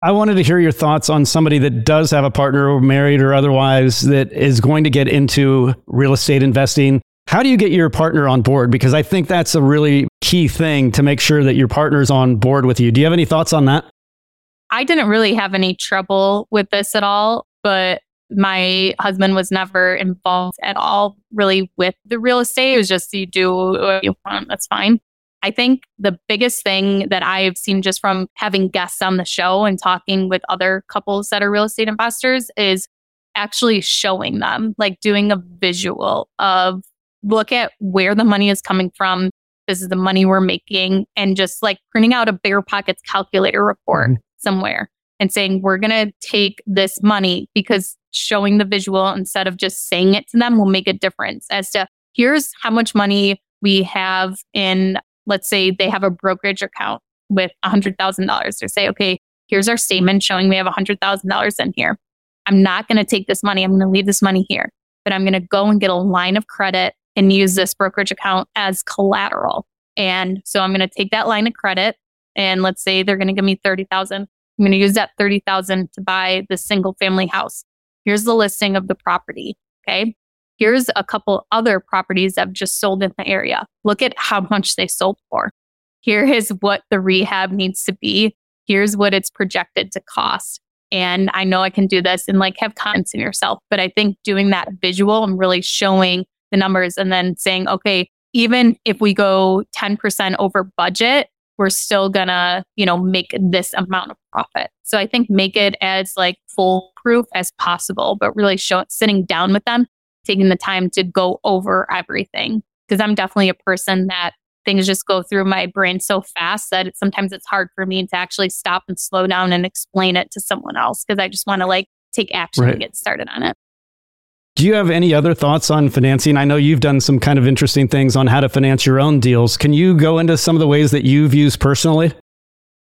I wanted to hear your thoughts on somebody that does have a partner or married or otherwise that is going to get into real estate investing. How do you get your partner on board? Because I think that's a really key thing to make sure that your partner's on board with you. Do you have any thoughts on that? I didn't really have any trouble with this at all, but my husband was never involved at all really with the real estate. It was just you do what you want, that's fine. I think the biggest thing that I've seen just from having guests on the show and talking with other couples that are real estate investors is actually showing them, like doing a visual of look at where the money is coming from. This is the money we're making, and just like printing out a BiggerPockets calculator report mm-hmm. somewhere and saying, we're going to take this money because showing the visual instead of just saying it to them will make a difference as to here's how much money we have in let's say they have a brokerage account with $100,000. They say, okay, here's our statement showing we have $100,000 in here. I'm not going to take this money. I'm going to leave this money here, but I'm going to go and get a line of credit and use this brokerage account as collateral. And so I'm going to take that line of credit and let's say they're going to give me 30,000. I'm going to use that 30,000 to buy the single family house. Here's the listing of the property. Okay here's a couple other properties that have just sold in the area. Look at how much they sold for. Here is what the rehab needs to be. Here's what it's projected to cost. And I know I can do this and like have confidence in yourself. But I think doing that visual and really showing the numbers and then saying, okay, even if we go 10% over budget, we're still gonna, you know, make this amount of profit. So I think make it as like foolproof as possible, but really show sitting down with them taking the time to go over everything. Because I'm definitely a person that things just go through my brain so fast that it, sometimes it's hard for me to actually stop and slow down and explain it to someone else because I just want to like take action right. and get started on it. Do you have any other thoughts on financing? I know you've done some kind of interesting things on how to finance your own deals. Can you go into some of the ways that you've used personally?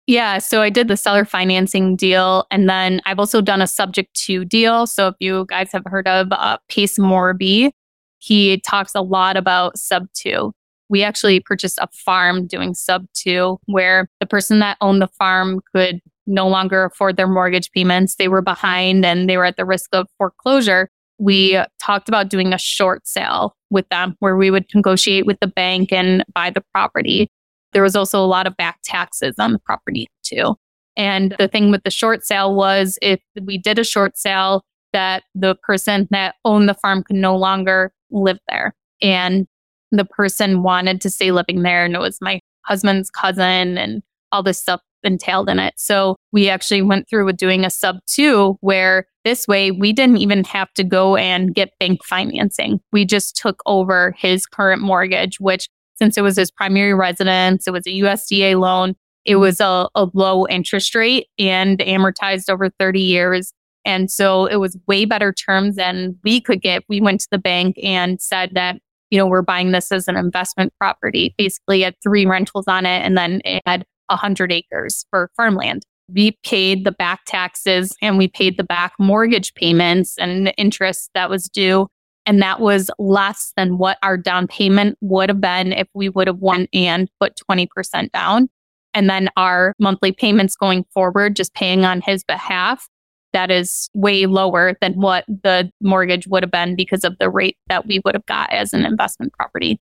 Yeah, so I did the seller financing deal, and then I've also done a subject to deal. So if you guys have heard of uh, Pace Morby, he talks a lot about sub two. We actually purchased a farm doing sub two, where the person that owned the farm could no longer afford their mortgage payments. They were behind and they were at the risk of foreclosure. We talked about doing a short sale with them where we would negotiate with the bank and buy the property. There was also a lot of back taxes on the property too. And the thing with the short sale was if we did a short sale, that the person that owned the farm could no longer live there. And the person wanted to stay living there. And it was my husband's cousin and all this stuff entailed in it. So we actually went through with doing a sub two where this way we didn't even have to go and get bank financing. We just took over his current mortgage, which since it was his primary residence, it was a USDA loan. It was a, a low interest rate and amortized over 30 years. And so it was way better terms than we could get. We went to the bank and said that, you know, we're buying this as an investment property. Basically, had three rentals on it and then it had 100 acres for farmland. We paid the back taxes and we paid the back mortgage payments and interest that was due. And that was less than what our down payment would have been if we would have won and put 20% down. And then our monthly payments going forward, just paying on his behalf, that is way lower than what the mortgage would have been because of the rate that we would have got as an investment property.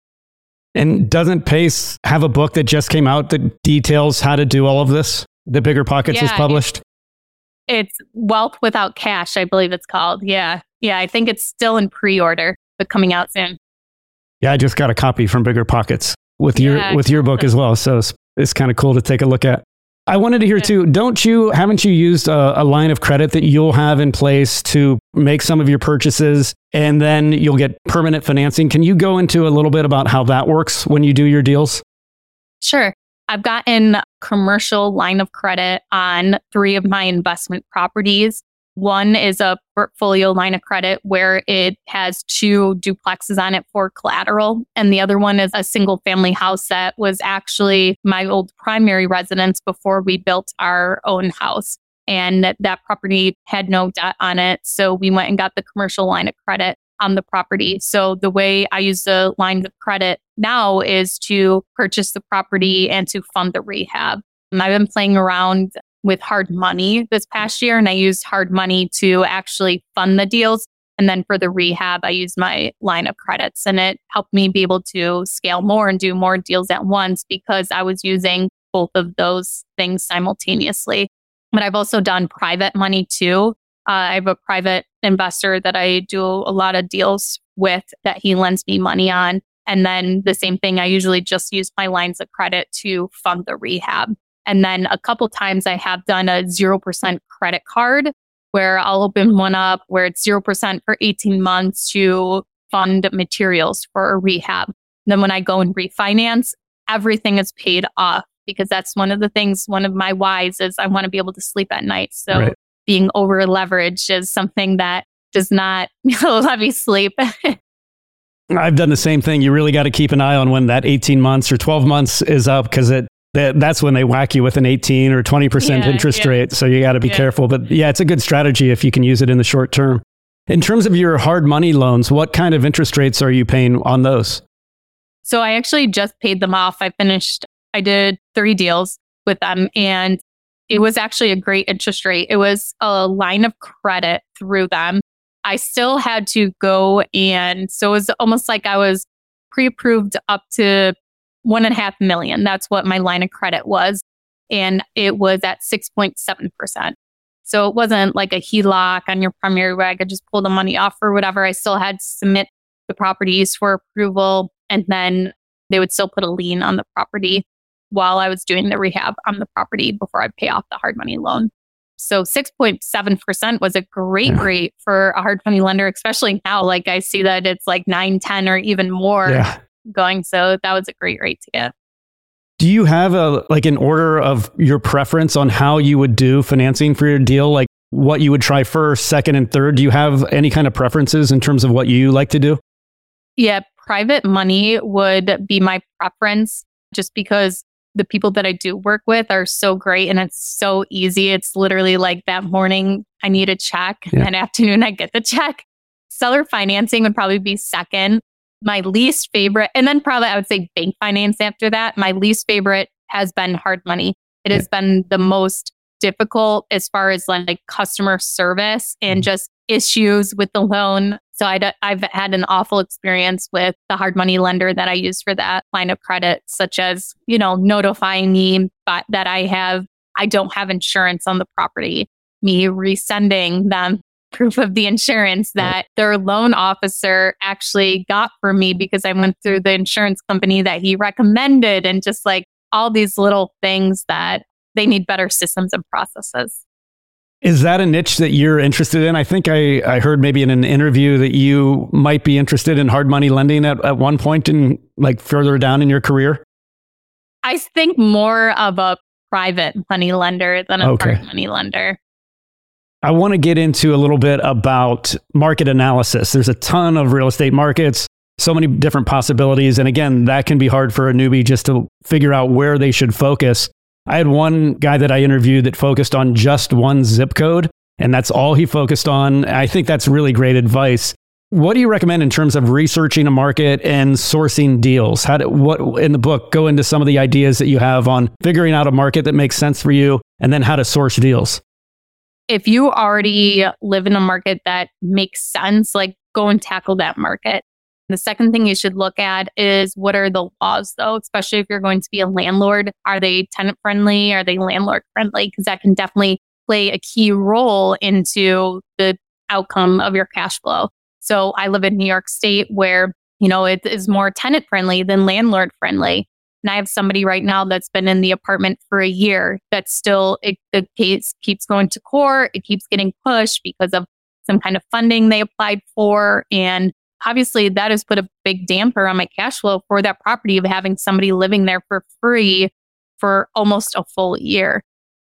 And doesn't Pace have a book that just came out that details how to do all of this? The BiggerPockets yeah, is published? It's Wealth Without Cash, I believe it's called. Yeah. Yeah, I think it's still in pre-order, but coming out soon. Yeah, I just got a copy from BiggerPockets with yeah, your with your book as well. So it's, it's kind of cool to take a look at. I wanted to hear too. Don't you haven't you used a, a, line of credit that you'll have in place to make some of your purchases, and then you'll get permanent financing? Can you go into a little bit about how that works when you do your deals? Sure. I've gotten commercial line of credit on three of my investment properties. One is a portfolio line of credit where it has two duplexes on it for collateral. And the other one is a single family house that was actually my old primary residence before we built our own house. And that property had no debt on it. So we went and got the commercial line of credit on the property. So the way I use the line of credit now is to purchase the property and to fund the rehab. And I've been playing around with hard money this past year and I used hard money to actually fund the deals. And then for the rehab, I used my line of credits and it helped me be able to scale more and do more deals at once because I was using both of those things simultaneously. But I've also done private money too. Uh, I have a private investor that I do a lot of deals with that he lends me money on. And then the same thing, I usually just use my lines of credit to fund the rehab. And then a couple times I have done a 0% credit card where I'll open one up where it's 0% for 18 months to fund materials for a rehab. Then when I go and refinance, everything is paid off because that's one of the things, one of my whys is I want to be able to sleep at night. So right. Being over leveraged is something that does not let me sleep. I've done the same thing. You really got to keep an eye on when that 18 months or 12 months is up because it that, that's when they whack you with an 18 or 20% yeah, interest yeah. rate. So you got to be yeah. careful. But yeah, it's a good strategy if you can use it in the short term. In terms of your hard money loans, what kind of interest rates are you paying on those? So I actually just paid them off. I finished, I did three deals with them and it was actually a great interest rate. It was a line of credit through them. I still had to go and so it was almost like I was pre approved up to one and a half million. That's what my line of credit was. And it was at 6.7%. So it wasn't like a HELOC on your primary where I just pull the money off or whatever. I still had to submit the properties for approval and then they would still put a lien on the property while I was doing the rehab on the property before I pay off the hard money loan. So 6.7% was a great yeah. rate for a hard money lender, especially now. Like I see that it's like 9, 10 or even more. Yeah going. So that was a great rate to get. Do you have a like an order of your preference on how you would do financing for your deal? Like what you would try first, second, and third? Do you have any kind of preferences in terms of what you like to do? Yeah, private money would be my preference just because the people that I do work with are so great and it's so easy. It's literally like that morning I need a check, yeah. and afternoon I get the check. Seller financing would probably be second my least favorite, and then probably I would say bank finance after that. My least favorite has been hard money. It yeah. has been the most difficult as far as like customer service and mm-hmm. just issues with the loan. So i have had an awful experience with the hard money lender that I use for that line of credit, such as, you know, notifying me but that I have, I don't have insurance on the property, me resending them proof of the insurance that their loan officer actually got for me because I went through the insurance company that he recommended and just like all these little things that they need better systems and processes. Is that a niche that you're interested in? I think I, I heard maybe in an interview that you might be interested in hard money lending at, at one point in like further down in your career. I think more of a private money lender than a okay. hard money lender. I want to get into a little bit about market analysis. There's a ton of real estate markets, so many different possibilities. And again, that can be hard for a newbie just to figure out where they should focus. I had one guy that I interviewed that focused on just one zip code, and that's all he focused on. I think that's really great advice. What do you recommend in terms of researching a market and sourcing deals? How do, what in the book go into some of the ideas that you have on figuring out a market that makes sense for you and then how to source deals? if you already live in a market that makes sense, like go and tackle that market. The second thing you should look at is what are the laws, though, especially if you're going to be a landlord. Are they tenant friendly? Are they landlord friendly? Because that can definitely play a key role into the outcome of your cash flow. So I live in New York State where, you know, it is more tenant friendly than landlord friendly. And I have somebody right now that's been in the apartment for a year that's still, it, the case keeps going to court. It keeps getting pushed because of some kind of funding they applied for. And obviously that has put a big damper on my cash flow for that property of having somebody living there for free for almost a full year.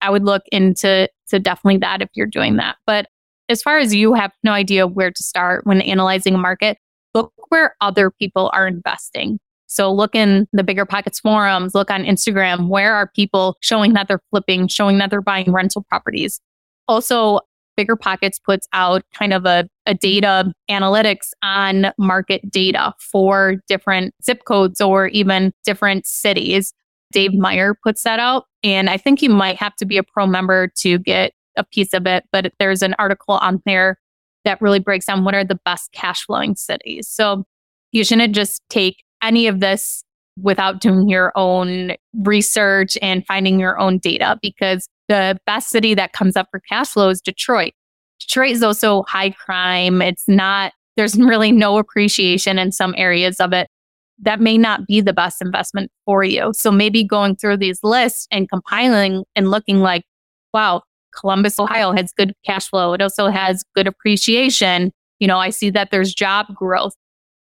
I would look into to definitely that if you're doing that. But as far as you have no idea where to start when analyzing a market, look where other people are investing. So look in the BiggerPockets forums, look on Instagram. Where are people showing that they're flipping, showing that they're buying rental properties? Also, BiggerPockets puts out kind of a, a data analytics on market data for different zip codes or even different cities. Dave Meyer puts that out. And I think you might have to be a pro member to get a piece of it, but there's an article on there that really breaks down what are the best cash flowing cities. So you shouldn't just take any of this without doing your own research and finding your own data because the best city that comes up for cash flow is Detroit. Detroit is also high crime. It's not, there's really no appreciation in some areas of it. That may not be the best investment for you. So maybe going through these lists and compiling and looking like, wow, Columbus, Ohio has good cash flow. It also has good appreciation. You know, I see that there's job growth.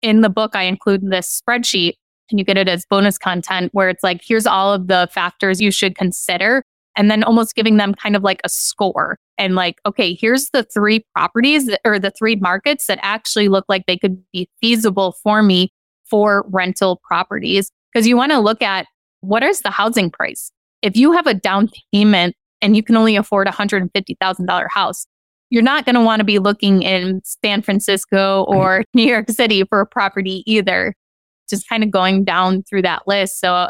In the book, I include this spreadsheet and you get it as bonus content where it's like, here's all of the factors you should consider and then almost giving them kind of like a score and like, okay, here's the three properties that, or the three markets that actually look like they could be feasible for me for rental properties. Cause you want to look at what is the housing price? If you have a down payment and you can only afford a $150,000 house, you're not going to want to be looking in San Francisco or New York City for a property either. Just kind of going down through that list. So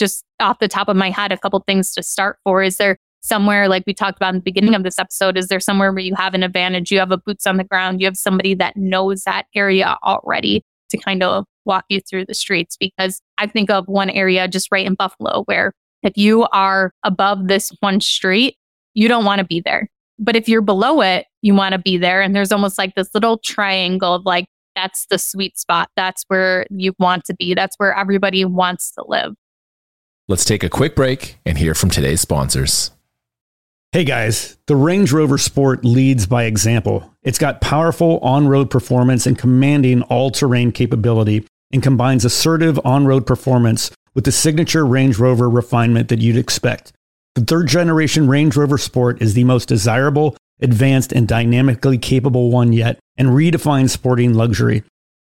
just off the top of my head, a couple things to start for. Is there somewhere like we talked about in the beginning of this episode? Is there somewhere where you have an advantage? You have a boots on the ground. You have somebody that knows that area already to kind of walk you through the streets. Because I think of one area just right in Buffalo where if you are above this one street, you don't want to be there. But if you're below it, you want to be there. And there's almost like this little triangle of like, that's the sweet spot. That's where you want to be. That's where everybody wants to live. Let's take a quick break and hear from today's sponsors. Hey guys, the Range Rover Sport leads by example. It's got powerful on road performance and commanding all terrain capability and combines assertive on road performance with the signature Range Rover refinement that you'd expect. The third generation Range Rover Sport is the most desirable, advanced, and dynamically capable one yet and redefines sporting luxury.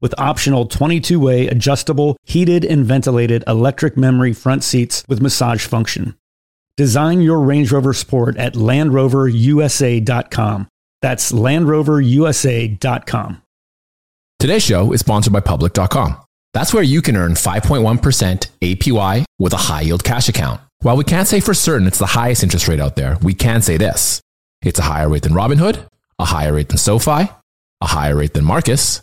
with optional 22 way adjustable, heated, and ventilated electric memory front seats with massage function. Design your Range Rover Sport at LandRoverUSA.com. That's LandRoverUSA.com. Today's show is sponsored by Public.com. That's where you can earn 5.1% APY with a high yield cash account. While we can't say for certain it's the highest interest rate out there, we can say this it's a higher rate than Robinhood, a higher rate than SoFi, a higher rate than Marcus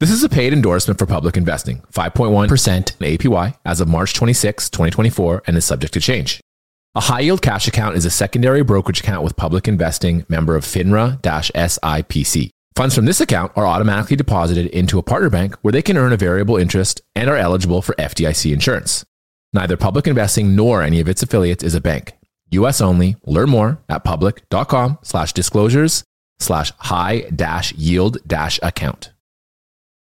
This is a paid endorsement for public investing, 5.1% APY as of March 26, 2024, and is subject to change. A high yield cash account is a secondary brokerage account with public investing member of FINRA SIPC. Funds from this account are automatically deposited into a partner bank where they can earn a variable interest and are eligible for FDIC insurance. Neither public investing nor any of its affiliates is a bank. US only. Learn more at public.com slash disclosures slash high dash yield dash account.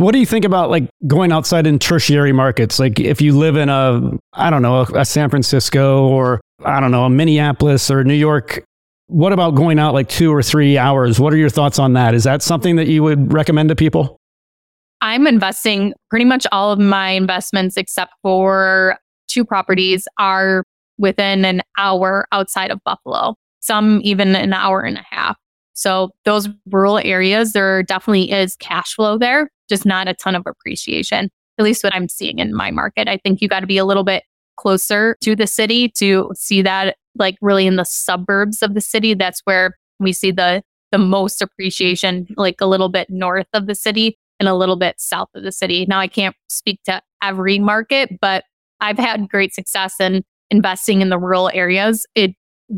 What do you think about like going outside in tertiary markets? Like if you live in a, I don't know, a San Francisco or I don't know, a Minneapolis or New York, what about going out like two or three hours? What are your thoughts on that? Is that something that you would recommend to people? I'm investing pretty much all of my investments except for two properties are within an hour outside of Buffalo, some even an hour and a half. So those rural areas, there definitely is cash flow there, just not a ton of appreciation, at least what I'm seeing in my market. I think you got to be a little bit closer to the city to see that like really in the suburbs of the city. That's where we see the the most appreciation, like a little bit north of the city and a little bit south of the city. Now I can't speak to every market, but I've had great success in investing in the rural areas. It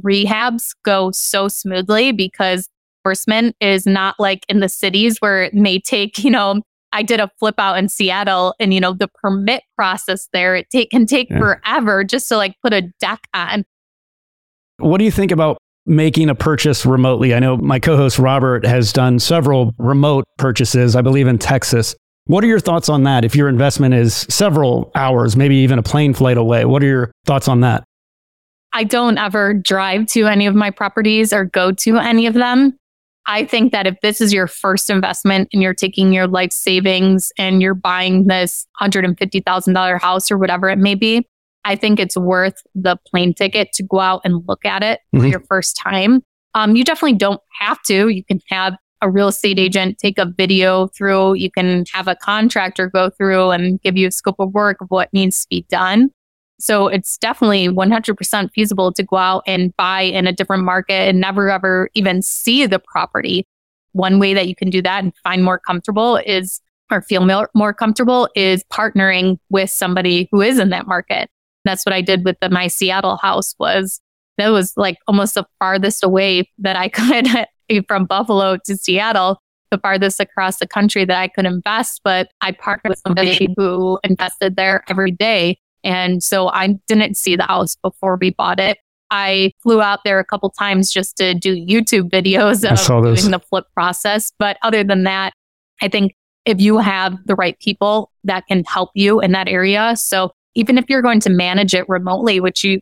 rehabs go so smoothly because enforcement is not like in the cities where it may take, you know, I did a flip out in Seattle and, you know, the permit process there, it take, can take yeah. forever just to like put a deck on. What do you think about making a purchase remotely? I know my co host Robert has done several remote purchases, I believe in Texas. What are your thoughts on that? If your investment is several hours, maybe even a plane flight away, what are your thoughts on that? I don't ever drive to any of my properties or go to any of them. I think that if this is your first investment and you're taking your life savings and you're buying this $150,000 house or whatever it may be, I think it's worth the plane ticket to go out and look at it mm-hmm. for your first time. Um, you definitely don't have to. You can have a real estate agent take a video through. You can have a contractor go through and give you a scope of work of what needs to be done. So it's definitely 100% feasible to go out and buy in a different market and never ever even see the property. One way that you can do that and find more comfortable is or feel more, more comfortable is partnering with somebody who is in that market. That's what I did with the, my Seattle house was that was like almost the farthest away that I could from Buffalo to Seattle, the farthest across the country that I could invest. But I partnered with somebody who invested there every day and so I didn't see the house before we bought it. I flew out there a couple times just to do YouTube videos of doing the flip process. But other than that, I think if you have the right people that can help you in that area. So even if you're going to manage it remotely, which you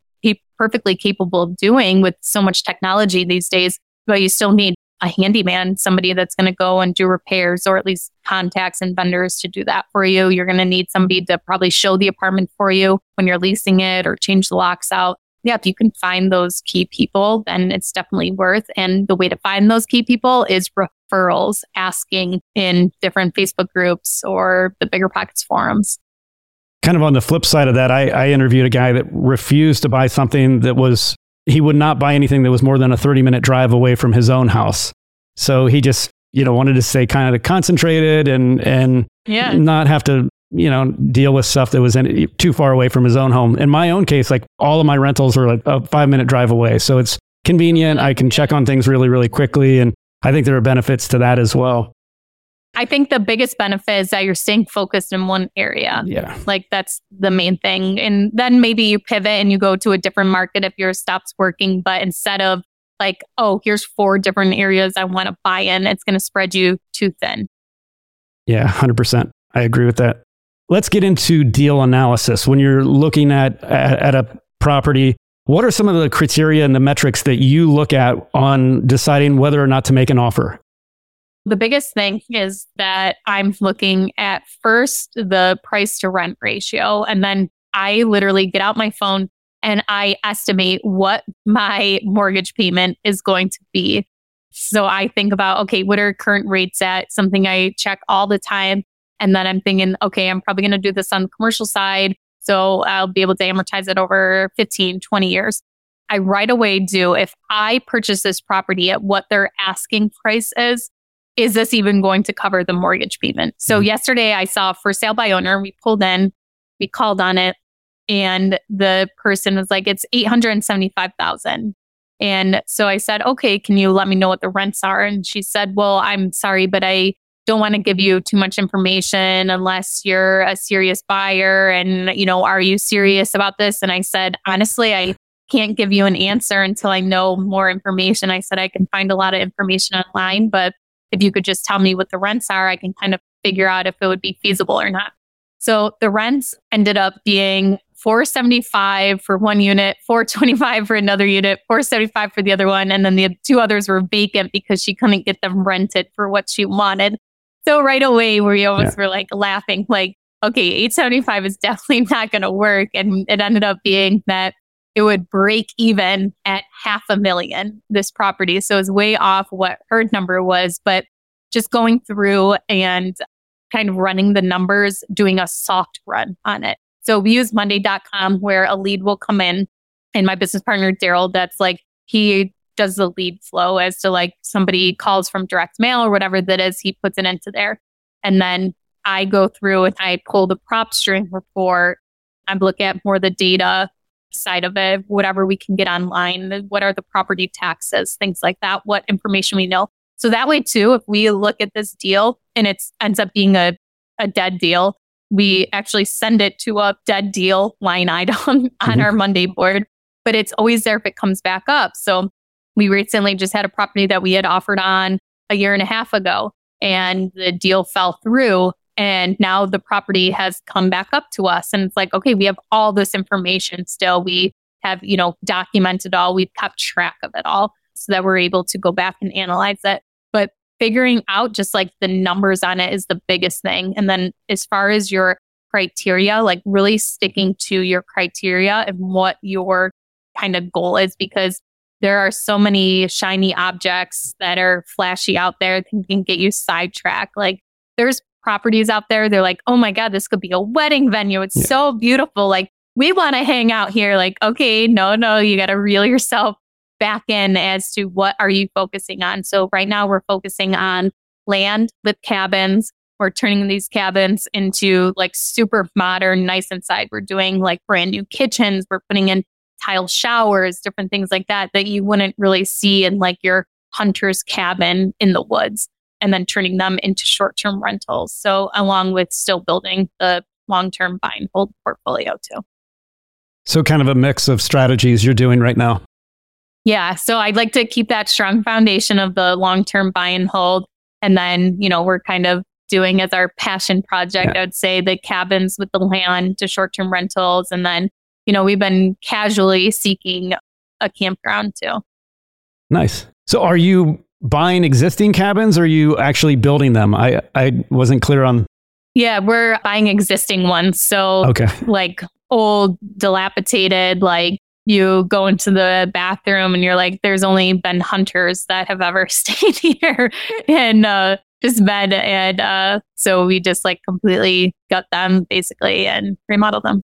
perfectly capable of doing with so much technology these days, but you still need a handyman, somebody that's going to go and do repairs or at least contacts and vendors to do that for you. You're going to need somebody to probably show the apartment for you when you're leasing it or change the locks out. Yeah, if you can find those key people, then it's definitely worth. And the way to find those key people is referrals, asking in different Facebook groups or the BiggerPockets forums. Kind of on the flip side of that, I, I interviewed a guy that refused to buy something that was he would not buy anything that was more than a 30 minute drive away from his own house. So he just, you know, wanted to stay kind of concentrated and, and yeah. not have to, you know, deal with stuff that was in, too far away from his own home. In my own case, like all of my rentals are like a five minute drive away. So it's convenient. I can check on things really, really quickly. And I think there are benefits to that as well. I think the biggest benefit is that you're staying focused in one area. Yeah. Like that's the main thing. And then maybe you pivot and you go to a different market if your stops working. But instead of like, oh, here's four different areas I want to buy in, it's going to spread you too thin. Yeah, 100%. I agree with that. Let's get into deal analysis. When you're looking at, at, at a property, what are some of the criteria and the metrics that you look at on deciding whether or not to make an offer? The biggest thing is that I'm looking at first the price to rent ratio, and then I literally get out my phone and I estimate what my mortgage payment is going to be. So I think about, okay, what are current rates at? Something I check all the time. And then I'm thinking, okay, I'm probably going to do this on the commercial side. So I'll be able to amortize it over 15, 20 years. I right away do, if I purchase this property at what their asking price is, is this even going to cover the mortgage payment? So mm-hmm. yesterday I saw for sale by owner. We pulled in, we called on it, and the person was like, "It's eight hundred and seventy-five thousand. And so I said, "Okay, can you let me know what the rents are?" And she said, "Well, I'm sorry, but I don't want to give you too much information unless you're a serious buyer. And you know, are you serious about this?" And I said, honestly, I can't give you an answer until I know more information. I said I can find a lot of information online, but if you could just tell me what the rents are, I can kind of figure out if it would be feasible or not. So the rents ended up being 475 for one unit, 425 for another unit, 475 for the other one. And then the two others were vacant because she couldn't get them rented for what she wanted. So right away, we almost yeah. were like laughing, like, okay, 875 is definitely not going to work. And it ended up being that it would break even at half a million, this property. So it was way off what her number was. But just going through and kind of running the numbers, doing a soft run on it. So we use Monday.com where a lead will come in. And my business partner, Daryl, that's like, he does the lead flow as to like somebody calls from direct mail or whatever that is, he puts it into there. And then I go through and I pull the PropStream report. I look at more the data side of it, whatever we can get online. What are the property taxes, things like that, what information we know. So that way too, if we look at this deal and it ends up being a, a dead deal, we actually send it to a dead deal line item on mm-hmm. our Monday board, but it's always there if it comes back up. So we recently just had a property that we had offered on a year and a half ago and the deal fell through and now the property has come back up to us and it's like okay we have all this information still we have you know documented all we've kept track of it all so that we're able to go back and analyze it but figuring out just like the numbers on it is the biggest thing. And then as far as your criteria, like really sticking to your criteria and what your kind of goal is, because there are so many shiny objects that are flashy out there that can get you sidetracked. Like there's properties out there, they're like, oh my God, this could be a wedding venue. It's yeah. so beautiful. Like we want to hang out here. Like, okay, no, no, you got to reel yourself back in as to what are you focusing on. So right now we're focusing on land with cabins. We're turning these cabins into like super modern, nice inside. We're doing like brand new kitchens. We're putting in tile showers, different things like that that you wouldn't really see in like your hunter's cabin in the woods and then turning them into short-term rentals. So along with still building the long-term buy and hold portfolio too. So kind of a mix of strategies you're doing right now. Yeah. So I'd like to keep that strong foundation of the long term buy and hold. And then, you know, we're kind of doing as our passion project, yeah. I would say the cabins with the land to short term rentals. And then, you know, we've been casually seeking a campground too. Nice. So are you buying existing cabins or are you actually building them? I, I wasn't clear on. Yeah, we're buying existing ones. So, okay. like old, dilapidated, like you go into the bathroom and you're like, there's only been hunters that have ever stayed here and uh, just bed. And uh, so we just like completely gut them basically and remodel them.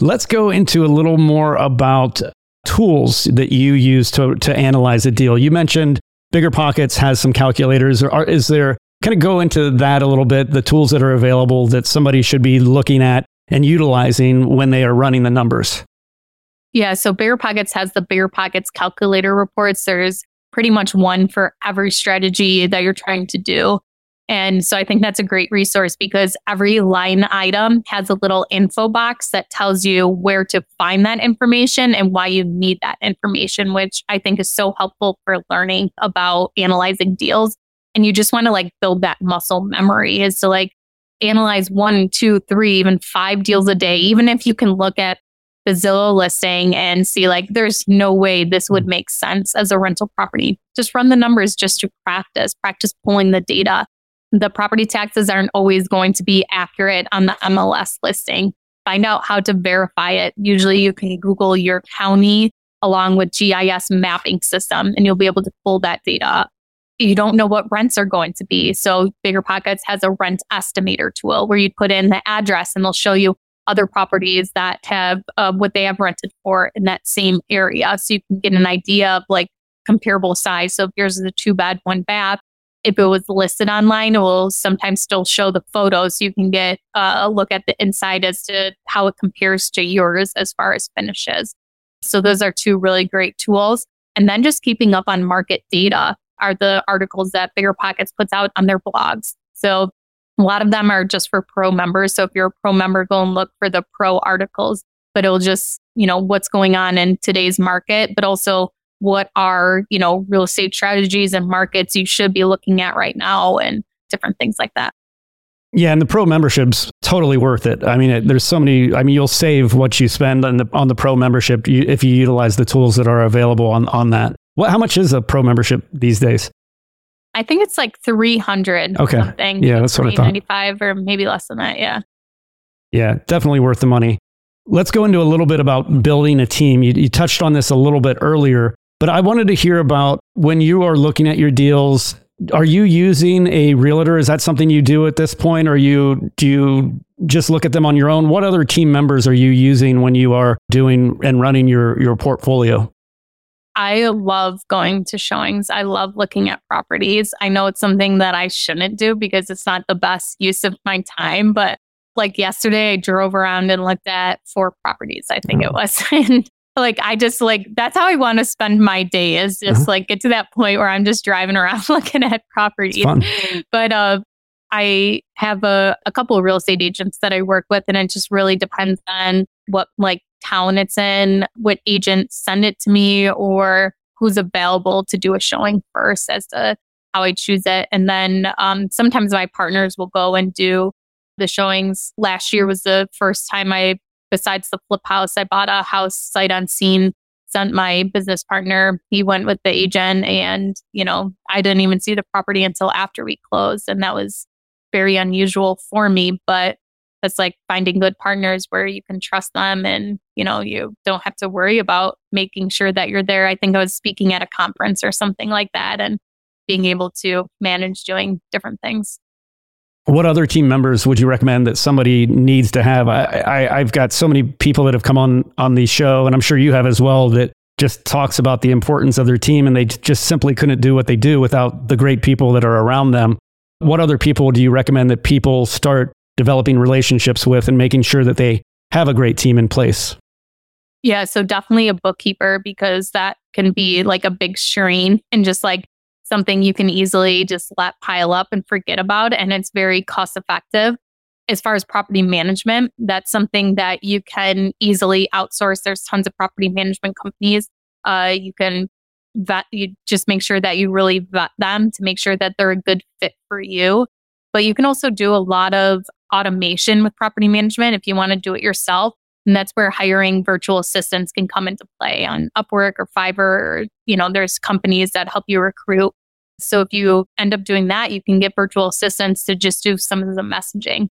Let's go into a little more about tools that you use to, to analyze a deal. You mentioned BiggerPockets has some calculators. Or is there kind of go into that a little bit, the tools that are available that somebody should be looking at and utilizing when they are running the numbers? Yeah. So BiggerPockets has the BiggerPockets calculator reports. There's pretty much one for every strategy that you're trying to do. And so I think that's a great resource because every line item has a little info box that tells you where to find that information and why you need that information, which I think is so helpful for learning about analyzing deals. And you just want to like build that muscle memory is to like analyze one, two, three, even five deals a day. Even if you can look at the Zillow listing and see like there's no way this would make sense as a rental property. Just run the numbers just to practice, practice pulling the data. The property taxes aren't always going to be accurate on the MLS listing. Find out how to verify it. Usually you can Google your county along with GIS mapping system and you'll be able to pull that data. You don't know what rents are going to be. So BiggerPockets has a rent estimator tool where you put in the address and they'll show you other properties that have uh, what they have rented for in that same area. So you can get an idea of like comparable size. So if yours is a two bed, one bath, if it was listed online, it will sometimes still show the photos. You can get uh, a look at the inside as to how it compares to yours as far as finishes. So those are two really great tools. And then just keeping up on market data are the articles that BiggerPockets puts out on their blogs. So a lot of them are just for pro members. So if you're a pro member, go and look for the pro articles, but it'll just, you know, what's going on in today's market, but also what are, you know, real estate strategies and markets you should be looking at right now and different things like that. Yeah, and the pro membership's totally worth it. I mean, it, there's so many. I mean, you'll save what you spend on the on the pro membership if you utilize the tools that are available on on that. What? How much is a pro membership these days? I think it's like three hundred. Okay. Something. Yeah, that's what I thought. Ninety five or maybe less than that. Yeah. Yeah, definitely worth the money. Let's go into a little bit about building a team. You, you touched on this a little bit earlier, but I wanted to hear about when you are looking at your deals are you using a realtor? Is that something you do at this point? Or you do you just look at them on your own? What other team members are you using when you are doing and running your your portfolio? I love going to showings. I love looking at properties. I know it's something that I shouldn't do because it's not the best use of my time, but like yesterday I drove around and looked at four properties, I think it mm. was. and like I just like that's how I want to spend my day is just uh-huh. like get to that point where I'm just driving around looking at properties. But uh I have a, a couple of real estate agents that I work with and it just really depends on what like town it's in, what agent send it to me or who's available to do a showing first as to how I choose it. And then um, sometimes my partners will go and do the showings. Last year was the first time I besides the flip house, I bought a house sight unseen, sent my business partner. He went with the agent and, you know, I didn't even see the property until after we closed. And that was very unusual for me, but it's like finding good partners where you can trust them and, you know, you don't have to worry about making sure that you're there. I think I was speaking at a conference or something like that and being able to manage doing different things. What other team members would you recommend that somebody needs to have? I, I, have got so many people that have come on on the show, and I'm sure you have as well, that just talks about the importance of their team, and they just simply couldn't do what they do without the great people that are around them. What other people do you recommend that people start developing relationships with and making sure that they have a great team in place? Yeah, so definitely a bookkeeper because that can be like a big strain and just like something you can easily just let pile up and forget about. And it's very cost effective. As far as property management, that's something that you can easily outsource. There's tons of property management companies. Uh, you can vet, you just make sure that you really vet them to make sure that they're a good fit for you. But you can also do a lot of automation with property management if you want to do it yourself. And that's where hiring virtual assistants can come into play on Upwork or Fiverr. Or, you know, there's companies that help you recruit so if you end up doing that, you can get virtual assistants to just do some of the messaging.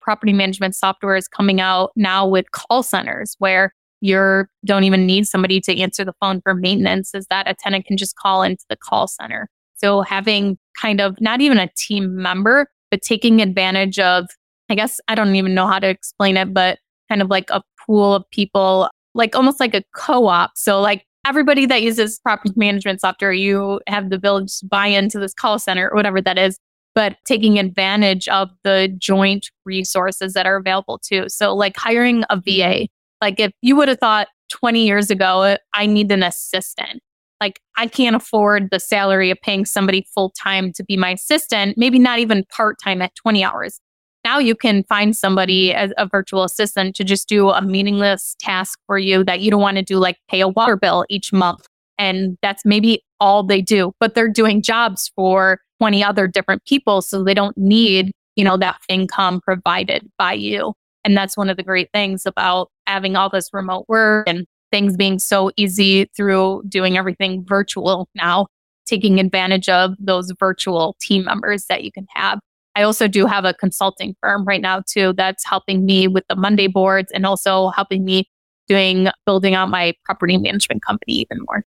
Property management software is coming out now with call centers where you don't even need somebody to answer the phone for maintenance is that a tenant can just call into the call center. So having kind of not even a team member, but taking advantage of, I guess I don't even know how to explain it, but kind of like a pool of people, like almost like a co-op. So like everybody that uses property management software, you have the ability to buy into this call center or whatever that is, but taking advantage of the joint resources that are available too. So, like hiring a VA, mm-hmm. like if you would have thought 20 years ago, I need an assistant. Like, I can't afford the salary of paying somebody full time to be my assistant, maybe not even part time at 20 hours. Now you can find somebody as a virtual assistant to just do a meaningless task for you that you don't want to do, like pay a water bill each month. And that's maybe all they do, but they're doing jobs for 20 other different people. So they don't need, you know, that income provided by you. And that's one of the great things about having all this remote work and things being so easy through doing everything virtual now, taking advantage of those virtual team members that you can have. I also do have a consulting firm right now too that's helping me with the Monday boards and also helping me doing building out my property management company even more.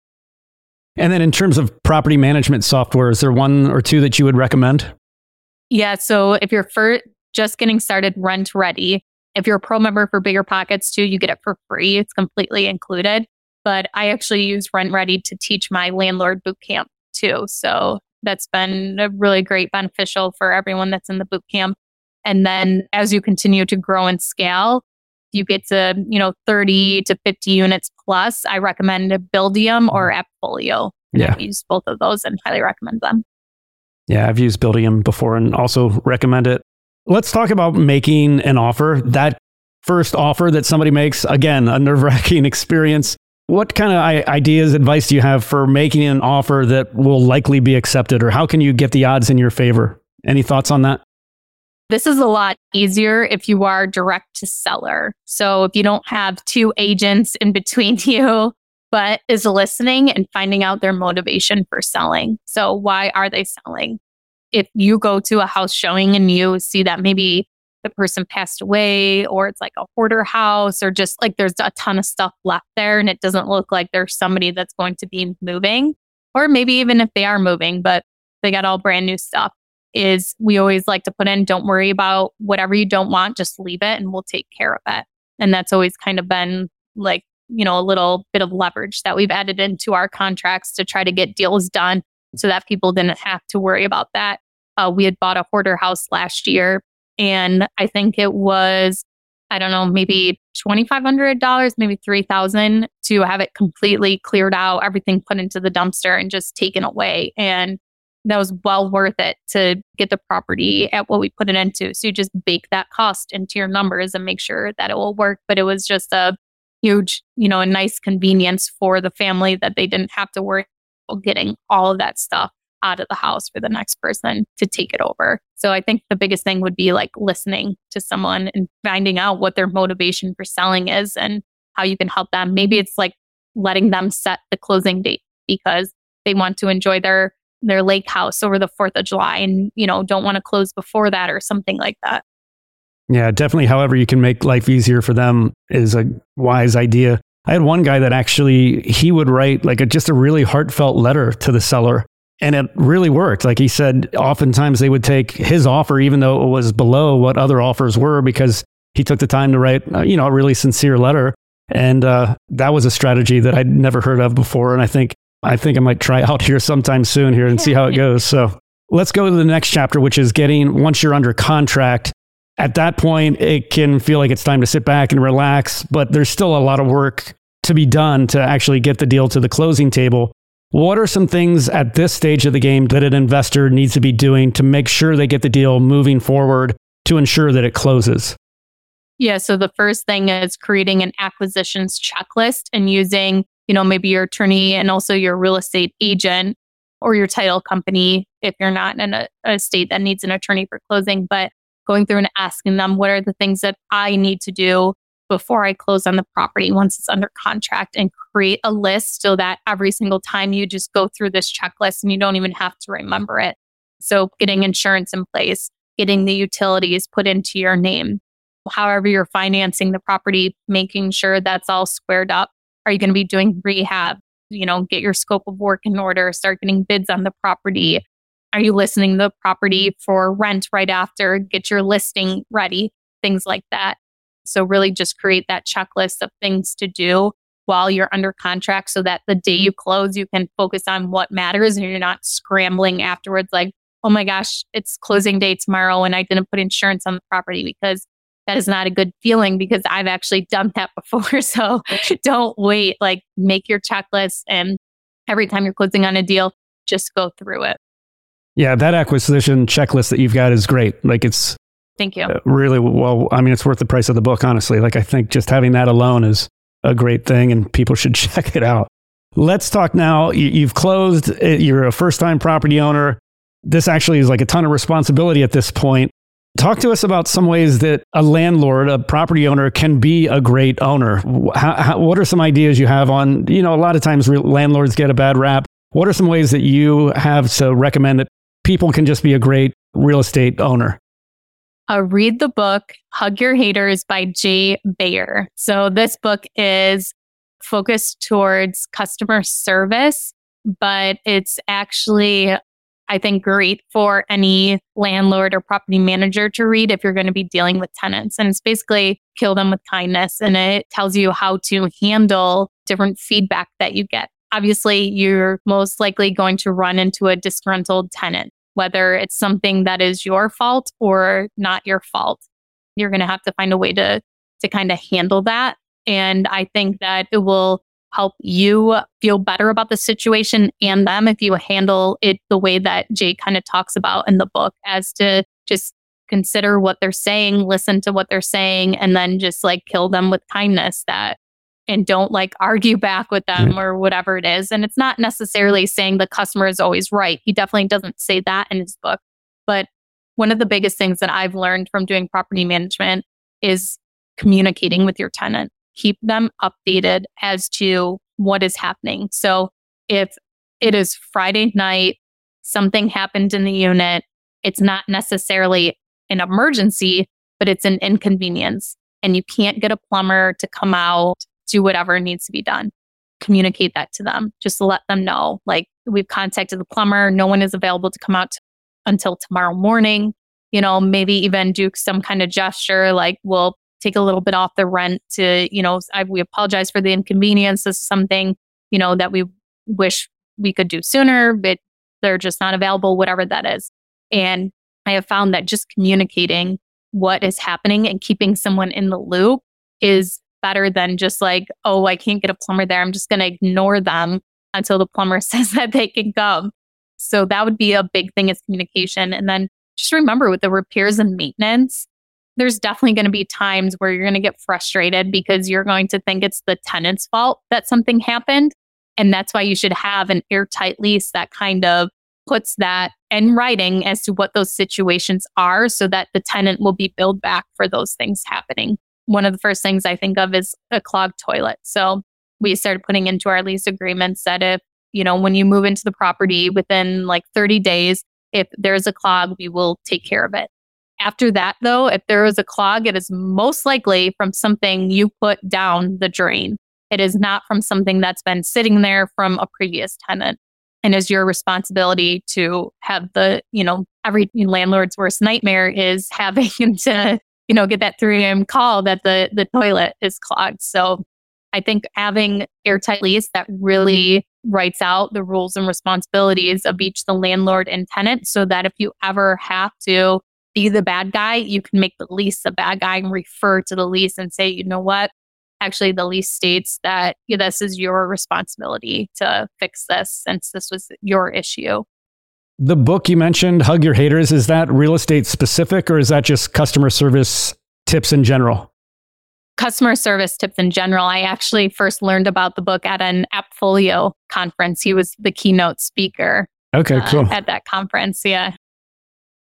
And then in terms of property management software, is there one or two that you would recommend? Yeah, so if you're just getting started, RentRedi. If you're a pro member for BiggerPockets too, you get it for free. It's completely included. But I actually use RentRedi to teach my landlord boot camp too. So that's been a really great beneficial for everyone that's in the boot camp. And then as you continue to grow and scale, you get to, you know, 30 to 50 units plus. I recommend Buildium or mm-hmm. Appfolio. Yeah. I've used both of those and highly recommend them. Yeah, I've used Buildium before and also recommend it. Let's talk about making an offer. That first offer that somebody makes, again, a nerve wracking experience. What kind of ideas, advice do you have for making an offer that will likely be accepted, or how can you get the odds in your favor? Any thoughts on that? This is a lot easier if you are direct to seller. So if you don't have two agents in between you, but is listening and finding out their motivation for selling. So why are they selling? If you go to a house showing and you see that maybe the person passed away or it's like a hoarder house or just like there's a ton of stuff left there and it doesn't look like there's somebody that's going to be moving or maybe even if they are moving but they got all brand new stuff is we always like to put in don't worry about whatever you don't want, just leave it and we'll take care of it. And that's always kind of been like, you know, a little bit of leverage that we've added into our contracts to try to get deals done so that people didn't have to worry about that. Uh, we had bought a hoarder house last year and I think it was, I don't know, maybe $2,500, maybe 3000 to have it completely cleared out, everything put into the dumpster and just taken away. And that was well worth it to get the property at what we put it into. So you just bake that cost into your numbers and make sure that it will work. But it was just a huge, you know, a nice convenience for the family that they didn't have to worry about getting all of that stuff out of the house for the next person to take it over. So I think the biggest thing would be like listening to someone and finding out what their motivation for selling is and how you can help them. Maybe it's like letting them set the closing date because they want to enjoy their their lake house over the 4th of July and, you know, don't want to close before that or something like that. Yeah, definitely. However, you can make life easier for them is a wise idea. I had one guy that actually he would write like a, just a really heartfelt letter to the seller. And it really worked. Like he said, oftentimes they would take his offer, even though it was below what other offers were, because he took the time to write, uh, you know, a really sincere letter. And uh, that was a strategy that I'd never heard of before. And I think I think I might try out here sometime soon here and see how it goes. So let's go to the next chapter, which is getting once you're under contract. At that point, it can feel like it's time to sit back and relax, but there's still a lot of work to be done to actually get the deal to the closing table. What are some things at this stage of the game that an investor needs to be doing to make sure they get the deal moving forward to ensure that it closes? Yeah, so the first thing is creating an acquisitions checklist and using you know, maybe your attorney and also your real estate agent or your title company if you're not in a, a state that needs an attorney for closing, but going through and asking them what are the things that I need to do before I close on the property once it's under contract and create a list so that every single time you just go through this checklist and you don't even have to remember it. So getting insurance in place, getting the utilities put into your name, however you're financing the property, making sure that's all squared up are you going to be doing rehab? You know, get your scope of work in order, start getting bids on the property. Are you listing the property for rent right after? Get your listing ready, things like that. So, really just create that checklist of things to do while you're under contract so that the day you close, you can focus on what matters and you're not scrambling afterwards like, oh my gosh, it's closing day tomorrow and I didn't put insurance on the property because that is not a good feeling because I've actually done that before. So don't wait. Like make your checklist and every time you're closing on a deal, just go through it. Yeah, that acquisition checklist that you've got is great. Like it's Thank you. Uh, really well, I mean it's worth the price of the book honestly. Like I think just having that alone is a great thing and people should check it out. Let's talk now. You've closed, uh, you're a first time property owner. This actually is like a ton of responsibility at this point. Talk to us about some ways that a landlord, a property owner, can be a great owner. How, how, what are some ideas you have on, you know, a lot of times re- landlords get a bad rap. What are some ways that you have to recommend that people can just be a great real estate owner? Uh, read the book Hug Your Haters by Jay Baer. So, this book is focused towards customer service, but it's actually I think great for any landlord or property manager to read if you're going to be dealing with tenants. And it's basically kill them with kindness. And it tells you how to handle different feedback that you get. Obviously, you're most likely going to run into a disgruntled tenant, whether it's something that is your fault or not your fault. You're going to have to find a way to, to kind of handle that. And I think that it will help you feel better about the situation and them if you handle it the way that Jay kind of talks about in the book as to just consider what they're saying, listen to what they're saying, and then just like kill them with kindness that and don't like argue back with them or whatever it is. And it's not necessarily saying the customer is always right. He definitely doesn't say that in his book, but one of the biggest things that I've learned from doing property management is communicating with your tenant. Keep them updated as to what is happening. So if it is Friday night, something happened in the unit, it's not necessarily an emergency, but it's an inconvenience and you can't get a plumber to come out, do whatever needs to be done. Communicate that to them. Just let them know, like, we've contacted the plumber. No one is available to come out t- until tomorrow morning. You know, maybe even do some kind of gesture like, we'll take a little bit off the rent to, you know, I, we apologize for the inconvenience. This is something, you know, that we wish we could do sooner, but they're just not available, whatever that is. And I have found that just communicating what is happening and keeping someone in the loop is better than just like, oh, I can't get a plumber there. I'm just going to ignore them until the plumber says that they can come. So that would be a big thing is communication. And then just remember with the repairs and maintenance, there's definitely going to be times where you're going to get frustrated because you're going to think it's the tenant's fault that something happened. And that's why you should have an airtight lease that kind of puts that in writing as to what those situations are so that the tenant will be billed back for those things happening. One of the first things I think of is a clogged toilet. So we started putting into our lease agreements that if, you know, when you move into the property within like 30 days, if there's a clog, we will take care of it. After that, though, if there is a clog, it is most likely from something you put down the drain. It is not from something that's been sitting there from a previous tenant and is your responsibility to have the, you know, every landlord's worst nightmare is having to, you know, get that 3 a.m. call that the, the toilet is clogged. So I think having airtight lease that really writes out the rules and responsibilities of each the landlord and tenant so that if you ever have to be the bad guy, you can make the lease the bad guy and refer to the lease and say, you know what, actually the lease states that this is your responsibility to fix this since this was your issue. The book you mentioned, Hug Your Haters, is that real estate specific or is that just customer service tips in general? Customer service tips in general. I actually first learned about the book at an Appfolio conference. He was the keynote speaker. Okay, uh, cool. At that conference, yeah.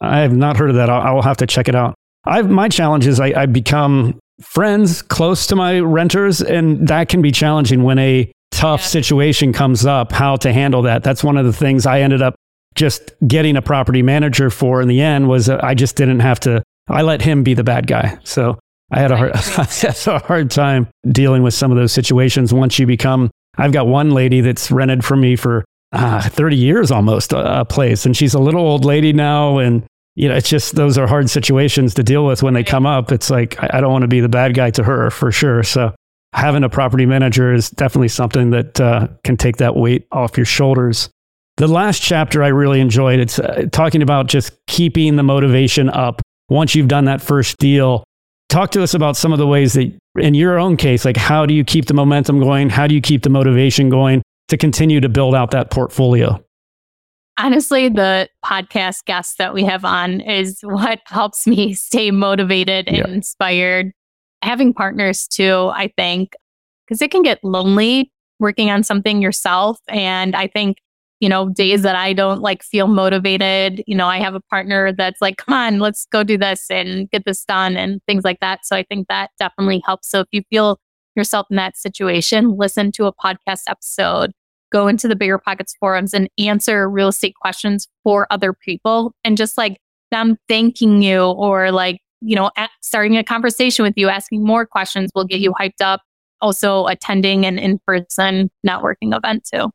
I have not heard of that. I'll, I will have to check it out. I've, my challenge is I, I become friends close to my renters, and that can be challenging when a tough yeah. situation comes up, how to handle that. That's one of the things I ended up just getting a property manager for in the end was I just didn't have to, I let him be the bad guy. So I had a hard, a hard time dealing with some of those situations once you become, I've got one lady that's rented for me for uh, 30 years almost a, a place and she's a little old lady now and you know, it's just those are hard situations to deal with when they come up. It's like I, I don't want to be the bad guy to her for sure. So having a property manager is definitely something that uh, can take that weight off your shoulders. The last chapter I really enjoyed. It's uh, talking about just keeping the motivation up once you've done that first deal. Talk to us about some of the ways that, in your own case, like how do you keep the momentum going? How do you keep the motivation going to continue to build out that portfolio? honestly, the podcast guests that we have on is what helps me stay motivated and inspired. Having partners too, I think, because it can get lonely working on something yourself. And I think, you know, days that I don't like feel motivated, you know, I have a partner that's like, come on, let's go do this and get this done and things like that. So I think that definitely helps. So if you feel yourself in that situation, listen to a podcast episode go into the BiggerPockets forums and answer real estate questions for other people and just like them thanking you or like you know starting a conversation with you asking more questions will get you hyped up also attending an in-person networking event too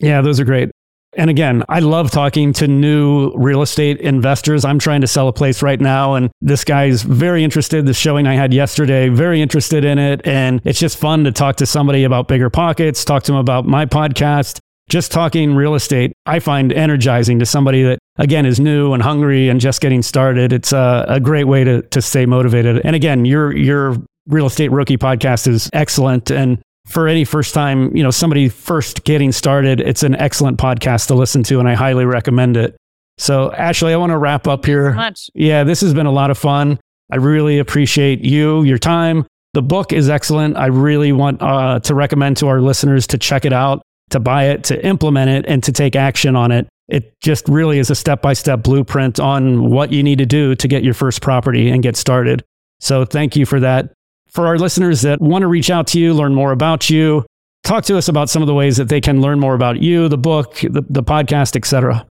yeah those are great and again, I love talking to new real estate investors. I'm trying to sell a place right now, and this guy's very interested. The showing I had yesterday, very interested in it. And it's just fun to talk to somebody about BiggerPockets, talk to them about my podcast. Just talking real estate, I find energizing to somebody that, again, is new and hungry and just getting started. It's a, a great way to, to stay motivated. And again, your, your real estate rookie podcast is excellent. And for any first time, you know, somebody first getting started, it's an excellent podcast to listen to, and I highly recommend it. So, Ashley, I want to wrap up here. Yeah, this has been a lot of fun. I really appreciate you, your time. The book is excellent. I really want uh, to recommend to our listeners to check it out, to buy it, to implement it, and to take action on it. it just really is a step by step blueprint on what you need to do to get your first property and get started. So thank you for that. For our listeners that want to reach out to you, learn more about you, talk to us about some of the ways that they can learn more about you, the book, the, the podcast, etc.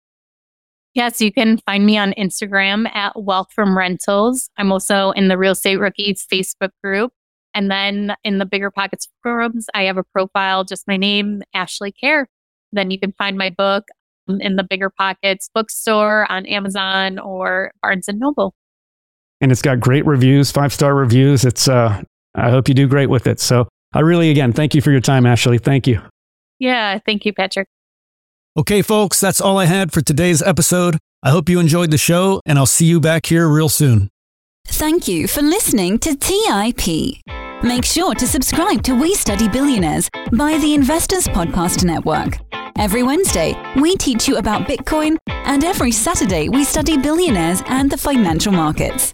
Yes, you can find me on Instagram at Wealth from Rentals. I'm also in the Real Estate Rookies Facebook group. And then in the BiggerPockets forums, I have a profile, just my name, Ashley Kehr. Then you can find my book in the BiggerPockets bookstore on Amazon or Barnes and Noble. And it's got great reviews, five star reviews. It's, uh, I hope you do great with it. So I really, again, thank you for your time, Ashley. Thank you. Yeah, thank you, Patrick. Okay, folks, that's all I had for today's episode. I hope you enjoyed the show, and I'll see you back here real soon. Thank you for listening to TIP. Make sure to subscribe to We Study Billionaires by the Investors Podcast Network. Every Wednesday, we teach you about Bitcoin, and every Saturday, we study billionaires and the financial markets.